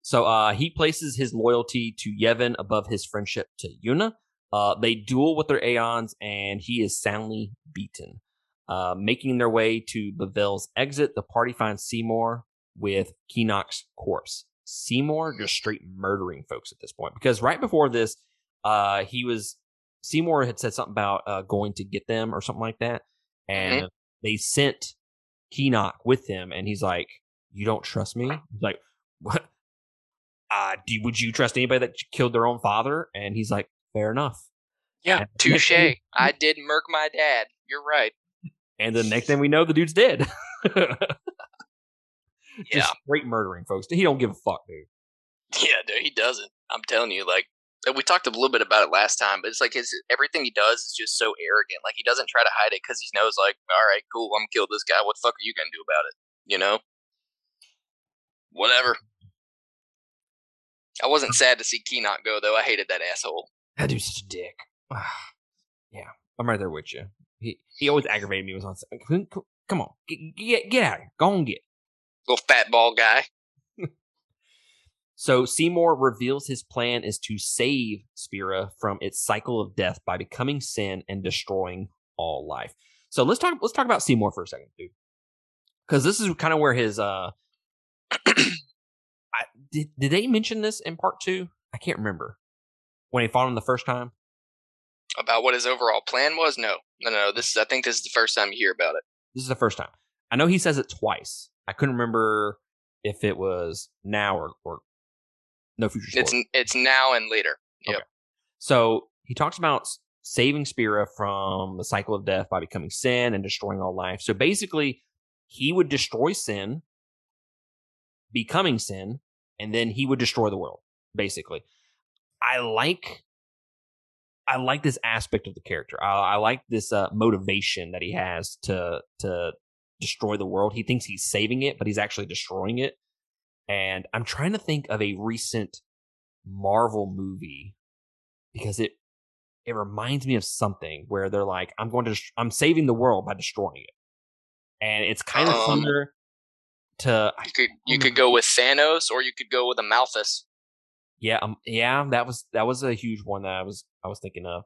so uh he places his loyalty to yevon above his friendship to yuna uh they duel with their aeons and he is soundly beaten uh making their way to Bevelle's exit the party finds seymour with Kinoc's corpse Seymour just straight murdering folks at this point because right before this, uh, he was Seymour had said something about uh, going to get them or something like that, and mm-hmm. they sent Kinoc with him, and he's like, "You don't trust me?" He's like, "What? uh, do, would you trust anybody that killed their own father? And he's like, fair enough. Yeah, touche. [LAUGHS] I did murk my dad. You're right. And the next thing we know, the dude's dead. [LAUGHS] Yeah. Just straight murdering folks. He don't give a fuck, dude. Yeah, dude, he doesn't. I'm telling you, like we talked a little bit about it last time, but it's like his everything he does is just so arrogant. Like he doesn't try to hide it because he knows, like, all right, cool, I'm gonna kill this guy. What the fuck are you gonna do about it? You know? Whatever. I wasn't sad to see Kinoc go though. I hated that asshole. That dude's such a dick. [SIGHS] yeah, I'm right there with you. He he always aggravated me. Was on. Come come on, get get, get out of here. Go and get. Little fat ball guy. So Seymour reveals his plan is to save Spira from its cycle of death by becoming sin and destroying all life. So let's talk. Let's talk about Seymour for a second, dude. Because this is kind of where his uh, [CLEARS THROAT] I, did did they mention this in part two? I can't remember when he fought him the first time. About what his overall plan was? No, no, no. This is. I think this is the first time you hear about it. This is the first time. I know he says it twice. I couldn't remember if it was now or, or no future. Spoiler. It's it's now and later. Yep. Okay. So he talks about saving Spira from the cycle of death by becoming sin and destroying all life. So basically, he would destroy sin, becoming sin, and then he would destroy the world. Basically, I like. I like this aspect of the character. I, I like this uh, motivation that he has to to destroy the world. He thinks he's saving it, but he's actually destroying it. And I'm trying to think of a recent Marvel movie because it it reminds me of something where they're like, I'm going to dest- I'm saving the world by destroying it, and it's kind of Um, similar to You could you could go with Thanos, or you could go with a Malthus. yeah um yeah that was that was a huge one that I was I was thinking of.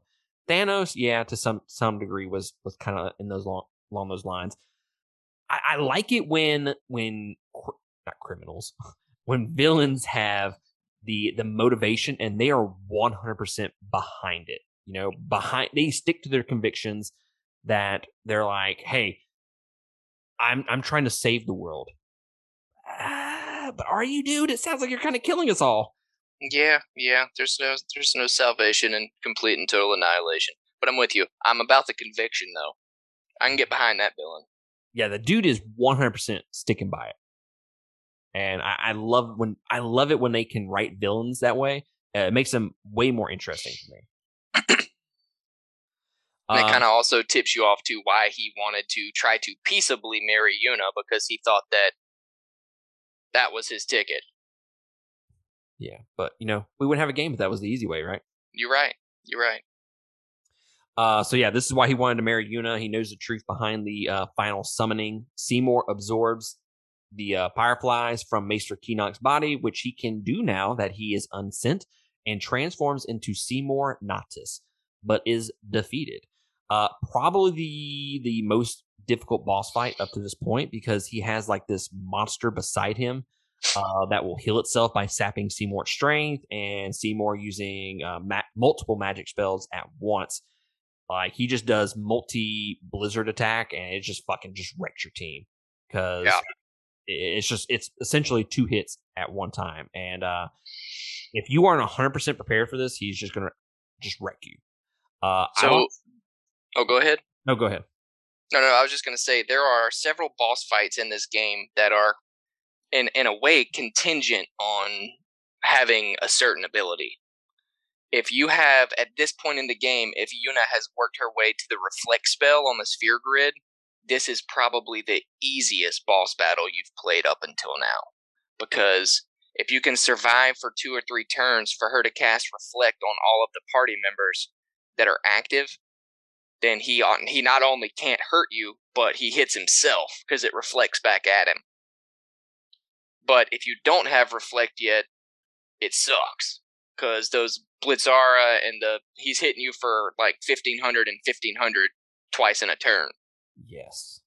Thanos yeah to some some degree was was kind of in those long along those lines. I, I like it when when not criminals [LAUGHS] when villains have the the motivation and they are 100% behind it you know behind they stick to their convictions that they're like hey i'm i'm trying to save the world. Ah, but are you dude it sounds like you're kind of killing us all Yeah, yeah. There's no there's no salvation in complete and total annihilation. But I'm with you. I'm about the conviction though. I can get behind that villain. yeah the dude is 100% sticking by it and i, I love when i love it when they can write villains that way uh, it makes them way more interesting to me And it Uh, kind of also tips you off to why he wanted to try to peaceably marry Yuna because he thought that that was his ticket. Yeah, but you know, we wouldn't have a game if that was the easy way, right? You're right. You're right. Uh, so yeah, this is why he wanted to marry Yuna. He knows the truth behind the uh, final summoning. Seymour absorbs the uh, fireflies from Maester Kinoc's body, which he can do now that he is unsent, and transforms into Seymour Natus, but is defeated. Uh, probably the the most difficult boss fight up to this point because he has like this monster beside him uh, that will heal itself by sapping Seymour's strength and Seymour using uh, ma- multiple magic spells at once. Like he just does multi blizzard attack and it just fucking just wrecks your team because Yeah. it's just it's essentially two hits at one time. And uh, if you aren't hundred percent prepared for this, he's just gonna just wreck you. Uh, So, oh, go ahead. no, go ahead. No, no, I was just going to say there are several boss fights in this game that are, in in a way, contingent on having a certain ability. If you have at this point in the game, if Yuna has worked her way to the reflect spell on the sphere grid, this is probably the easiest boss battle you've played up until now. Because if you can survive for two or three turns for her to cast reflect on all of the party members that are active, then he on he not only can't hurt you, but he hits himself because it reflects back at him. But if you don't have reflect yet, it sucks because those Blizzara and the he's hitting you for like 1500 and 1500 twice in a turn. Yes.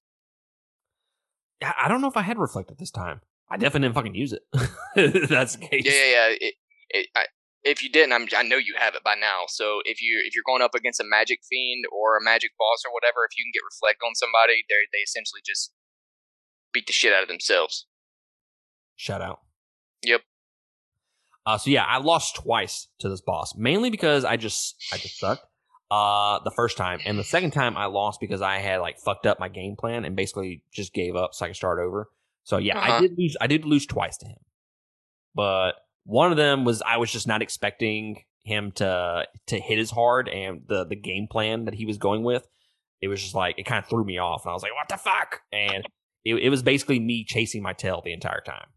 I don't know if I had reflect at this time. I definitely didn't fucking use it. [LAUGHS] That's the case. Yeah, yeah, yeah. It, it, I, if you didn't, I'm, I know you have it by now. So if you if you're going up against a magic fiend or a magic boss or whatever, if you can get reflect on somebody, they they essentially just beat the shit out of themselves. Shout out. Yep. Uh, so yeah, I lost twice to this boss, mainly because I just I just sucked. Uh, the first time, and the second time I lost because I had like fucked up my game plan and basically just gave up so I could start over. So yeah, Uh-huh. I did lose. I did lose twice to him, but one of them was I was just not expecting him to to hit as hard, and the the game plan that he was going with, it was just like it kind of threw me off, and I was like, what the fuck? And it, it was basically me chasing my tail the entire time.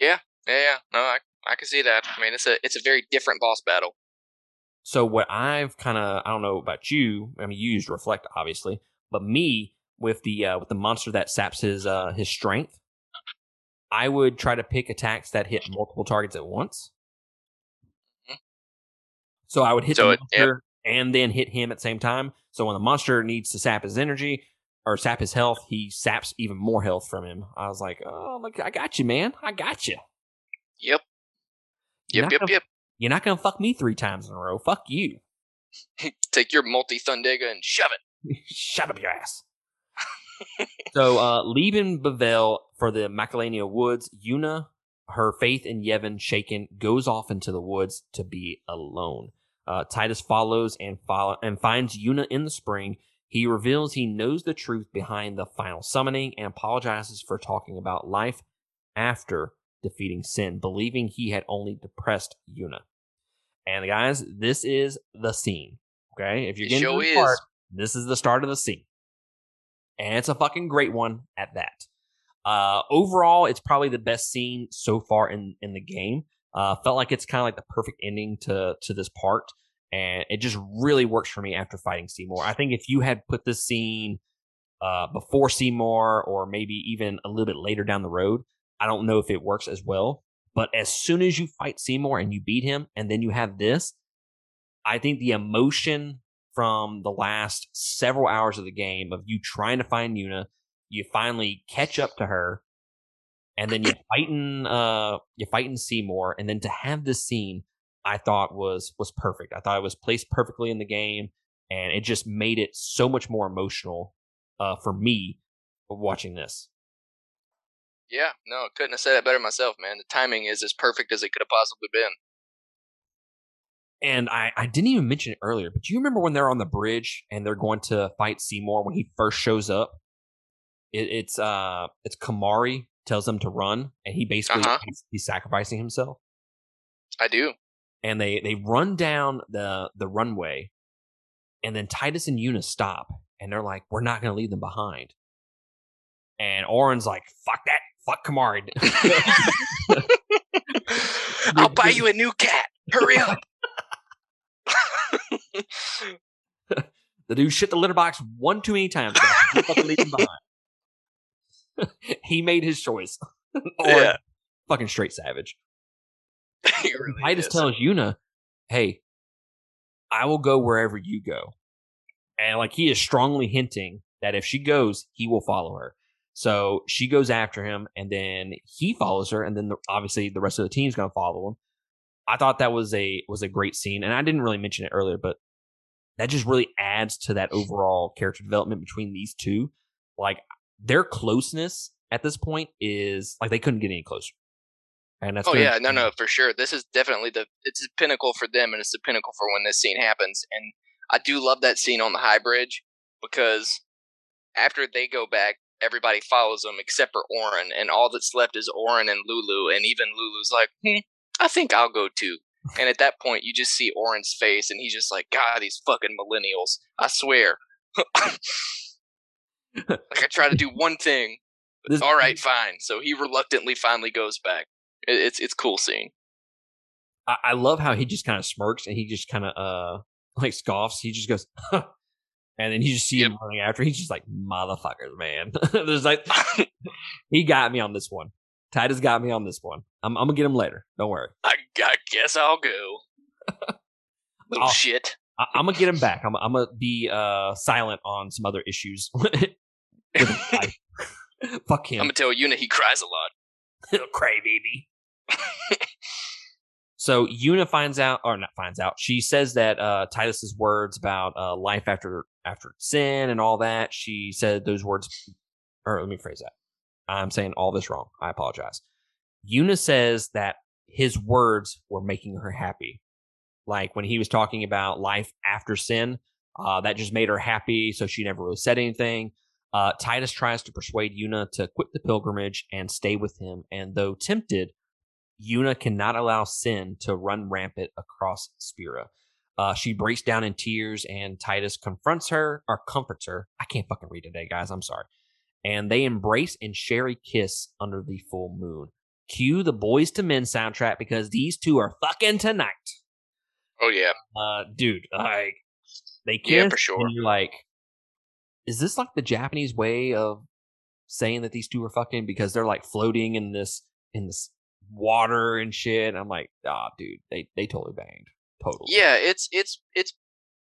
Yeah, yeah. No, I I can see that. I mean, it's a it's a very different boss battle. So what I've kind of I don't know about you. I mean, you used reflect obviously, but me with the uh, with the monster that saps his uh, his strength, I would try to pick attacks that hit multiple targets at once. Mhm. So I would hit So the it- monster and then hit him at the same time. So when the monster needs to sap his energy or sap his health, he saps even more health from him. I was like, oh, look, I got you, man. I got you. Yep. You're Yep. Yep. gonna- Yep. You're not gonna fuck me three times in a row. Fuck you. [LAUGHS] Take your multi Thundaga and shove it. [LAUGHS] Shut up your ass. [LAUGHS] so, uh, leaving Bevelle for the Macalania Woods, Yuna, her faith in Yevon shaken, goes off into the woods to be alone. Uh, Tidus follows and follow and finds Yuna in the spring. He reveals he knows the truth behind the final summoning and apologizes for talking about life after defeating Sin, believing he had only depressed Yuna. And guys, this is the scene. Okay, if you're getting sure this part, this is the start of the scene, and it's a fucking great one at that. Uh, overall, it's probably the best scene so far in in the game. Uh, felt like it's kind of like the perfect ending to to this part, and it just really works for me after fighting Seymour. I think if you had put this scene uh, before Seymour, or maybe even a little bit later down the road, I don't know if it works as well. But as soon as you fight Seymour and you beat him, and then you have this, I think the emotion from the last several hours of the game of you trying to find Yuna, you finally catch up to her, and then you're fighting uh you're fighting Seymour, and then to have this scene I thought was was perfect. I thought it was placed perfectly in the game, and it just made it so much more emotional uh for me watching this. Yeah. No, couldn't have said it better myself, man. The timing is as perfect as it could have possibly been. And I, I didn't even mention it earlier, but do you remember when they're on the bridge and they're going to fight Seymour when he first shows up? It, it's uh it's Kimahri tells them to run, and he basically Uh-huh. he's, he's sacrificing himself. I do. And they they run down the the runway, and then Tidus and Eunice stop, and they're like, "We're not going to leave them behind." And Auron's like, "Fuck that, fuck Kimahri." [LAUGHS] [LAUGHS] I'll buy you a new cat. Hurry up. [LAUGHS] The dude shit the litter box one too many times. guys. Don't fucking leave him behind. he made his choice. or Yeah. fucking straight savage. [LAUGHS] He really Tidus is. tells Yuna, "Hey, I will go wherever you go," and like he is strongly hinting that if she goes, he will follow her. So she goes after him, and then he follows her, and then the, obviously the rest of the team's going to follow him. I thought that was a was a great scene, and I didn't really mention it earlier, but that just really adds to that overall character development between these two. Like their closeness at this point is like they couldn't get any closer. And that's Oh yeah, no, no, for sure. This is definitely the it's the pinnacle for them, and it's the pinnacle for when this scene happens. And I do love that scene on the high bridge because after they go back, everybody follows them except for Auron, and all that's left is Auron and Lulu, and even Lulu's like, hmm, I think I'll go too. And at that point, you just see Auron's face, and he's just like, God, these fucking millennials! I swear. [LAUGHS] like I try to do one thing, This- all right, fine. So he reluctantly finally goes back. It, it's it's cool scene. I, I love how he just kind of smirks and he just kind of uh [LAUGHS] like scoffs. He just goes, huh. [LAUGHS] and then you just see him running after. He's just like motherfuckers, man. [LAUGHS] There's like he got me on this one. Tidus got me on this one. I'm, I'm gonna get him later. Don't worry. I, I guess I'll go. Little Oh. shit. I, I'm gonna get him back. I'm, I'm gonna be uh silent on some other issues. with him. Fuck I'm gonna tell Yuna he cries a lot. cray baby. So Yuna finds out, or not finds out. She says that uh, Tidus's words about uh, life after after sin and all that. She said those words, or let me phrase that. I'm saying all this wrong. I apologize. Yuna says that his words were making her happy. Like when he was talking about life after sin, uh, that just made her happy. So she never really said anything. Uh, Tidus tries to persuade Yuna to quit the pilgrimage and stay with him. And though tempted, Yuna cannot allow sin to run rampant across Spira. Uh, she breaks down in tears, and Tidus confronts her or comforts her. I can't fucking read today, guys. I'm sorry. And they embrace and share a kiss under the full moon. Cue the Boyz II Men soundtrack because these two are fucking tonight. Oh yeah, uh, dude, like they kiss, yeah, for sure. You're like, is this like the Japanese way of saying that these two are fucking because they're like floating in this in this water and shit? I'm like, ah, dude, they they totally banged, totally. Yeah, it's it's it's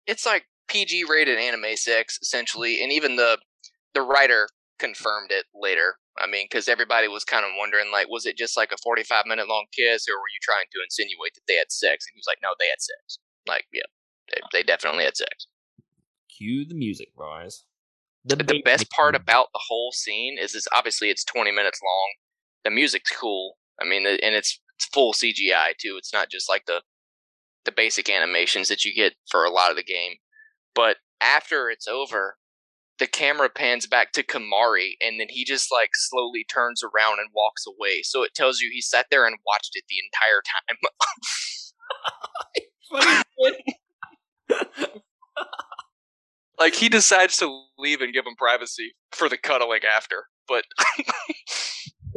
it's like PG rated anime sex essentially, and even the the writer confirmed it later. I mean, because everybody was kind of wondering, like, was it just like a 45 minute long kiss, or were you trying to insinuate that they had sex? And he was like, no, they had sex. Like, yeah, they, they definitely had sex. Cue the music, boys. The, the best part about the whole scene is, is obviously it's 20 minutes long. The music's cool. I mean, and it's, it's full CGI too. It's not just like the the basic animations that you get for a lot of the game. But after it's over, the camera pans back to Kimahri and then he just like slowly turns around and walks away. So it tells you he sat there and watched it the entire time. [LAUGHS] [LAUGHS] like he decides to leave and give him privacy for the cuddling after. But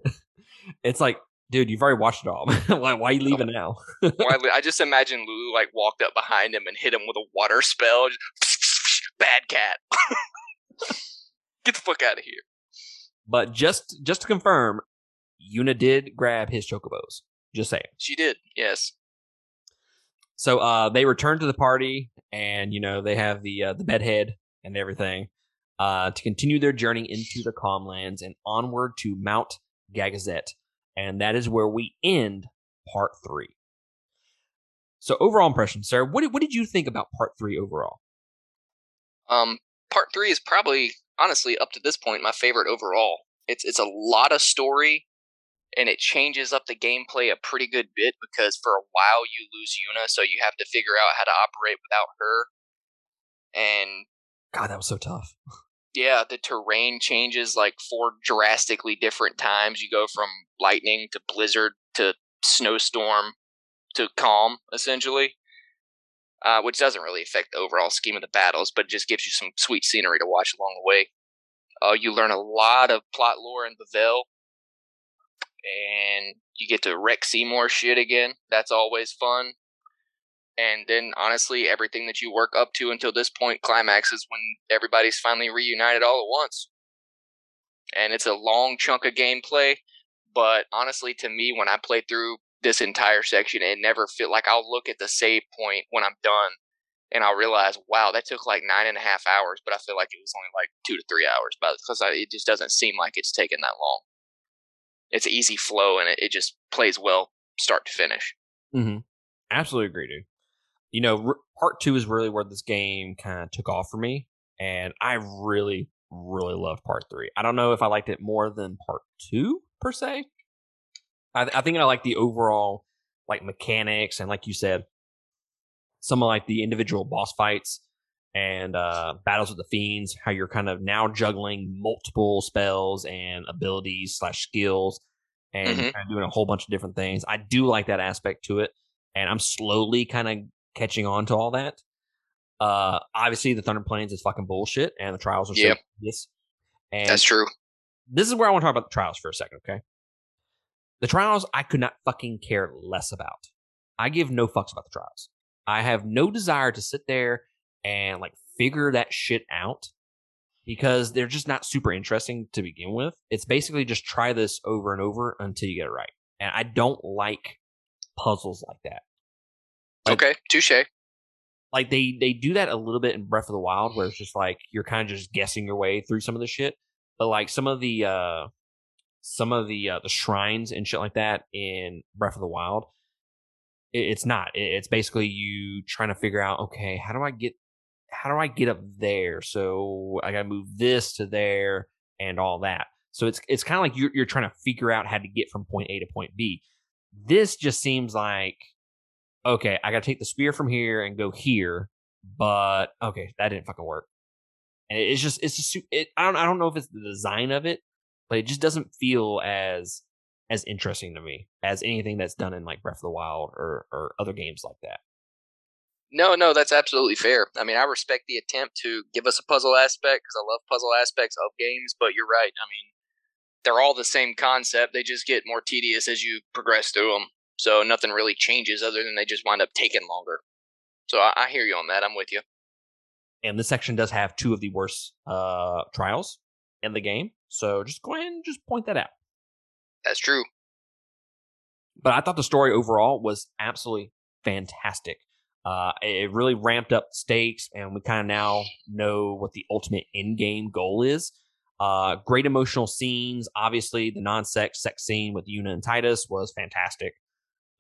[LAUGHS] it's like, dude, you've already watched it all. [LAUGHS] why, why are you leaving now? [LAUGHS] I just imagine Lulu like walked up behind him and hit him with a water spell. [LAUGHS] Bad cat. Get the fuck out of here. But just just to confirm, Yuna did grab his chocobos. Just saying. She did, yes. So uh, they return to the party, and you know they have the uh, the bedhead and everything uh, to continue their journey into the Calmlands and onward to Mount Gagazet, and that is where we end part three. So overall impression, sir, what did, what did you think about part three overall? Um, part three is probably honestly up to this point my favorite overall. It's it's a lot of story, and it changes up the gameplay a pretty good bit because for a while you lose Yuna, so you have to figure out how to operate without her. And God, that was so tough. [LAUGHS] yeah, the terrain changes like four drastically different times. You go from lightning to blizzard to snowstorm to calm, essentially uh, which doesn't really affect the overall scheme of the battles, but just gives you some sweet scenery to watch along the way. Uh, you learn a lot of plot lore in Bevelle, and you get to wreck Seymour shit again. That's always fun. And then, honestly, everything that you work up to until this point climaxes when everybody's finally reunited all at once. And it's a long chunk of gameplay, but honestly, to me, when I play through this entire section it never felt like I'll look at the save point when I'm done and I'll realize, wow, that took like nine and a half hours, but I feel like it was only like two to three hours, because it just doesn't seem like it's taken that long. It's easy flow and it, it just plays well start to finish. Mm-hmm. Absolutely agree, dude. You know, part two is really where this game kind of took off for me, and I really, really loved part three. I don't know if I liked it more than part two per se, I, I think I like the overall like mechanics and like you said, some of like the individual boss fights and uh, battles with the fiends. How you're kind of now juggling multiple spells and abilities slash skills, and mm-hmm. kind of doing a whole bunch of different things. I do like that aspect to it, and I'm slowly kind of catching on to all that. Uh, obviously, the Thunder Plains is fucking bullshit, and the trials are yep. yes. And That's true. This is where I want to talk about the trials for a second, okay? The trials I could not fucking care less about. I give no fucks about the trials. I have no desire to sit there and like figure that shit out because they're just not super interesting to begin with. It's basically just try this over and over until you get it right. And I don't like puzzles like that. Like, okay, touche. Like they they do that a little bit in Breath of the Wild, where it's just like you're kind of just guessing your way through some of the shit. But like some of the uh some of the uh, the shrines and shit like that in Breath of the Wild, it, it's not. It, it's basically you trying to figure out, okay, how do I get how do I get up there? So I got to move this to there and all that. So it's it's kind of like you're you're trying to figure out how to get from point A to point B. This just seems like okay, I got to take the spear from here and go here, but okay, that didn't fucking work. And it's just it's just it, I don't I don't know if it's the design of it, but it just doesn't feel as as interesting to me as anything that's done in like Breath of the Wild or or other games like that. No, no, that's absolutely fair. I mean, I respect the attempt to give us a puzzle aspect because I love puzzle aspects of games, but you're right. I mean, they're all the same concept. They just get more tedious as you progress through them. So nothing really changes other than they just wind up taking longer. So I, I hear you on that. I'm with you. And this section does have two of the worst uh, trials in the game. So just go ahead and just point that out. That's true. But I thought the story overall was absolutely fantastic. Uh, it really ramped up stakes, and we kind of now know what the ultimate end game goal is. Uh, great emotional scenes. Obviously, the non-sex sex scene with Yuna and Tidus was fantastic.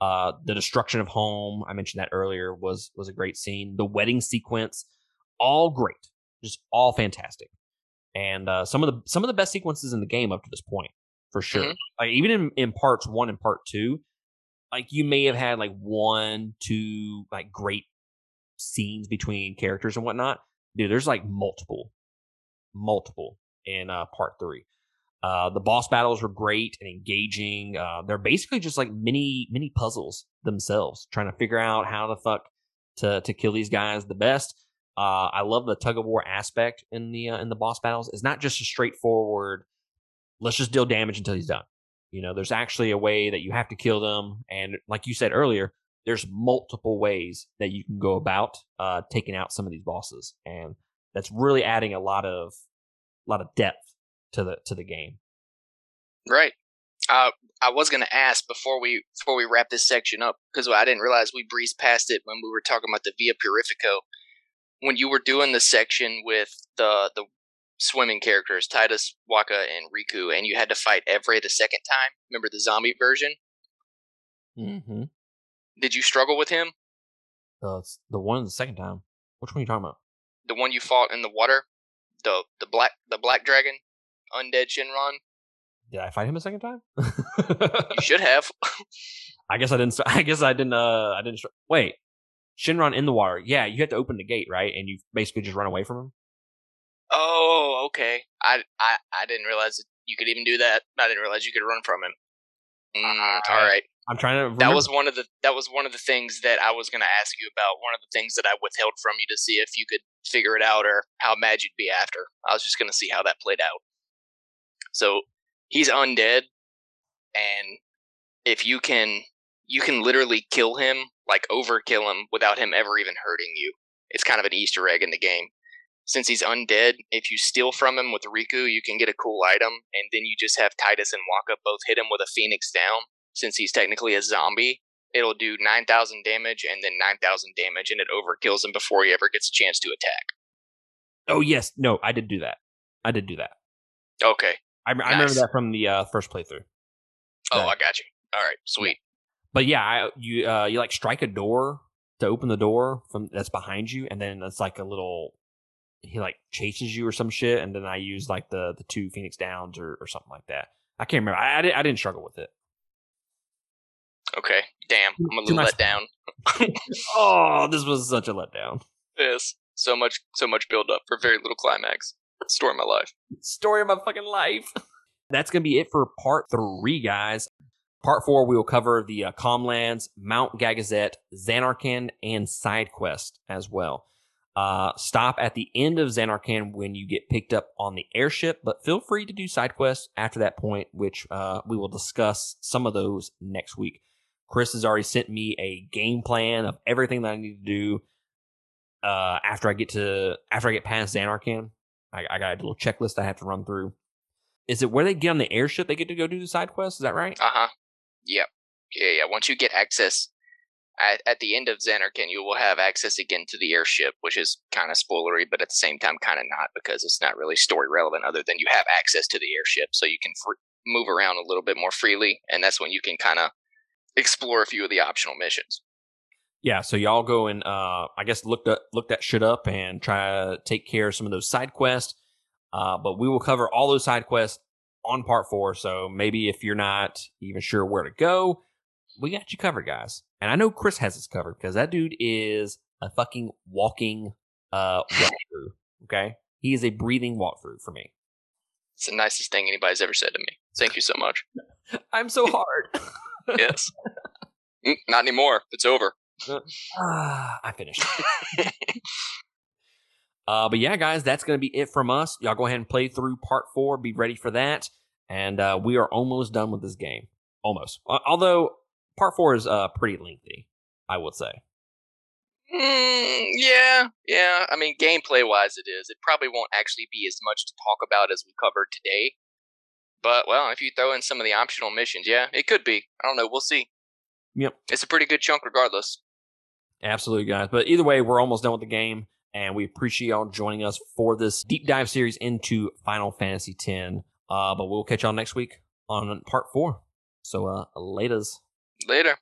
Uh, the destruction of home, I mentioned that earlier, was was a great scene. The wedding sequence, all great, just all fantastic, and uh, some of the some of the best sequences in the game up to this point, for sure. Mm-hmm. Like even in, in parts one and part two, like you may have had like one, two like great scenes between characters and whatnot. Dude, there's like multiple, multiple in uh, part three. Uh, the boss battles were great and engaging. Uh, they're basically just like mini mini puzzles themselves, trying to figure out how the fuck to to kill these guys the best. Uh, I love the tug of war aspect in the uh, in the boss battles. It's not just a straightforward, let's just deal damage until he's done. You know, there's actually a way that you have to kill them, and like you said earlier, there's multiple ways that you can go about uh, taking out some of these bosses, and that's really adding a lot of a lot of depth to the to the game. Right. Uh, I was going to ask before we before we wrap this section up because I didn't realize we breezed past it when we were talking about the Via Purifico. When you were doing the section with the the swimming characters, Tidus, Wakka, and Rikku, and you had to fight Evrae the second time. Remember the zombie version? Mm-hmm. Did you struggle with him? Uh, the one the second time. Which one are you talking about? The one you fought in the water, the the black the black dragon undead Shinron. Did I fight him a second time? you [LAUGHS] should have. I guess I didn't. [LAUGHS] I guess I didn't. Uh, I didn't. Wait, Shinron in the water. Yeah, you have to open the gate, right? And you basically just run away from him. Oh, okay. I I I didn't realize you could even do that. I didn't realize you could run from him. Mm, all right. I'm trying to. Remember. That was one of the that was one of the things that I was going to ask you about. One of the things that I withheld from you to see if you could figure it out or how mad you'd be after. I was just going to see how that played out. So he's undead, and if you can, you can literally kill him, like overkill him, without him ever even hurting you. It's kind of an Easter egg in the game. Since he's undead, if you steal from him with Rikku, you can get a cool item, and then you just have Tidus and Wakka both hit him with a Phoenix down. Since he's technically a zombie, it'll do 9,000 damage and then 9,000 damage, and it overkills him before he ever gets a chance to attack. Oh, yes. No, I did do that. I did do that. Okay. I, nice. I remember that from the uh, first playthrough. Oh, I got you. All right, sweet. But yeah, I, you uh, you like strike a door to open the door from that's behind you, and then it's like a little he like chases you or some shit, and then I use like the the two Phoenix Downs or, or something like that. I can't remember. I, I, didn't, I didn't struggle with it. Okay, damn, I'm a little let down. [LAUGHS] oh, this was such a letdown. Yes, so much, so much build up for very little climax. Story of my life. Story of my fucking life. [LAUGHS] That's going to be it for part three, guys. Part four, we will cover the uh, Calmlands, Mount Gagazet, Zanarkand, and side quest as well. Uh, stop at the end of Zanarkand when you get picked up on the airship, but feel free to do side quests after that point, which uh, we will discuss some of those next week. Chris has already sent me a game plan of everything that I need to do uh, after I get to after I get past Zanarkand. I, I got a little checklist I have to run through. Is it where they get on the airship? They get to go do the side quest. Is that right? Uh huh. Yep. Yeah, yeah. Once you get access at, at the end of Zanarkand, you will have access again to the airship, which is kind of spoilery, but at the same time, kind of not because it's not really story relevant. Other than you have access to the airship, so you can move around a little bit more freely, and that's when you can kind of explore a few of the optional missions. Yeah, so y'all go and uh, I guess look at look that shit up and try to take care of some of those side quests. Uh, but we will cover all those side quests on part four. So maybe if you're not even sure where to go, we got you covered, guys. And I know Chris has us covered because that dude is a fucking walking uh [LAUGHS] walkthrough. Okay, he is a breathing walkthrough for me. It's the nicest thing anybody's ever said to me. Thank you so much. [LAUGHS] I'm so [LAUGHS] hard. yes. Mm, Not anymore. It's over. Ah, [SIGHS] I finished. [LAUGHS] uh, but yeah, guys, that's going to be it from us. Y'all go ahead and play through part four. Be ready for that. And uh, we are almost done with this game. Almost. Uh, although part four is uh, pretty lengthy, I would say. Mm, yeah, yeah. I mean, gameplay wise, it is. It probably won't actually be as much to talk about as we covered today. But, well, if you throw in some of the optional missions, yeah, it could be. I don't know. We'll see. Yep. It's a pretty good chunk regardless. Absolutely, guys. But either way, we're almost done with the game, and we appreciate y'all joining us for this deep dive series into Final Fantasy X. Uh, but we'll catch y'all next week on part four. So, uh, laters. Later.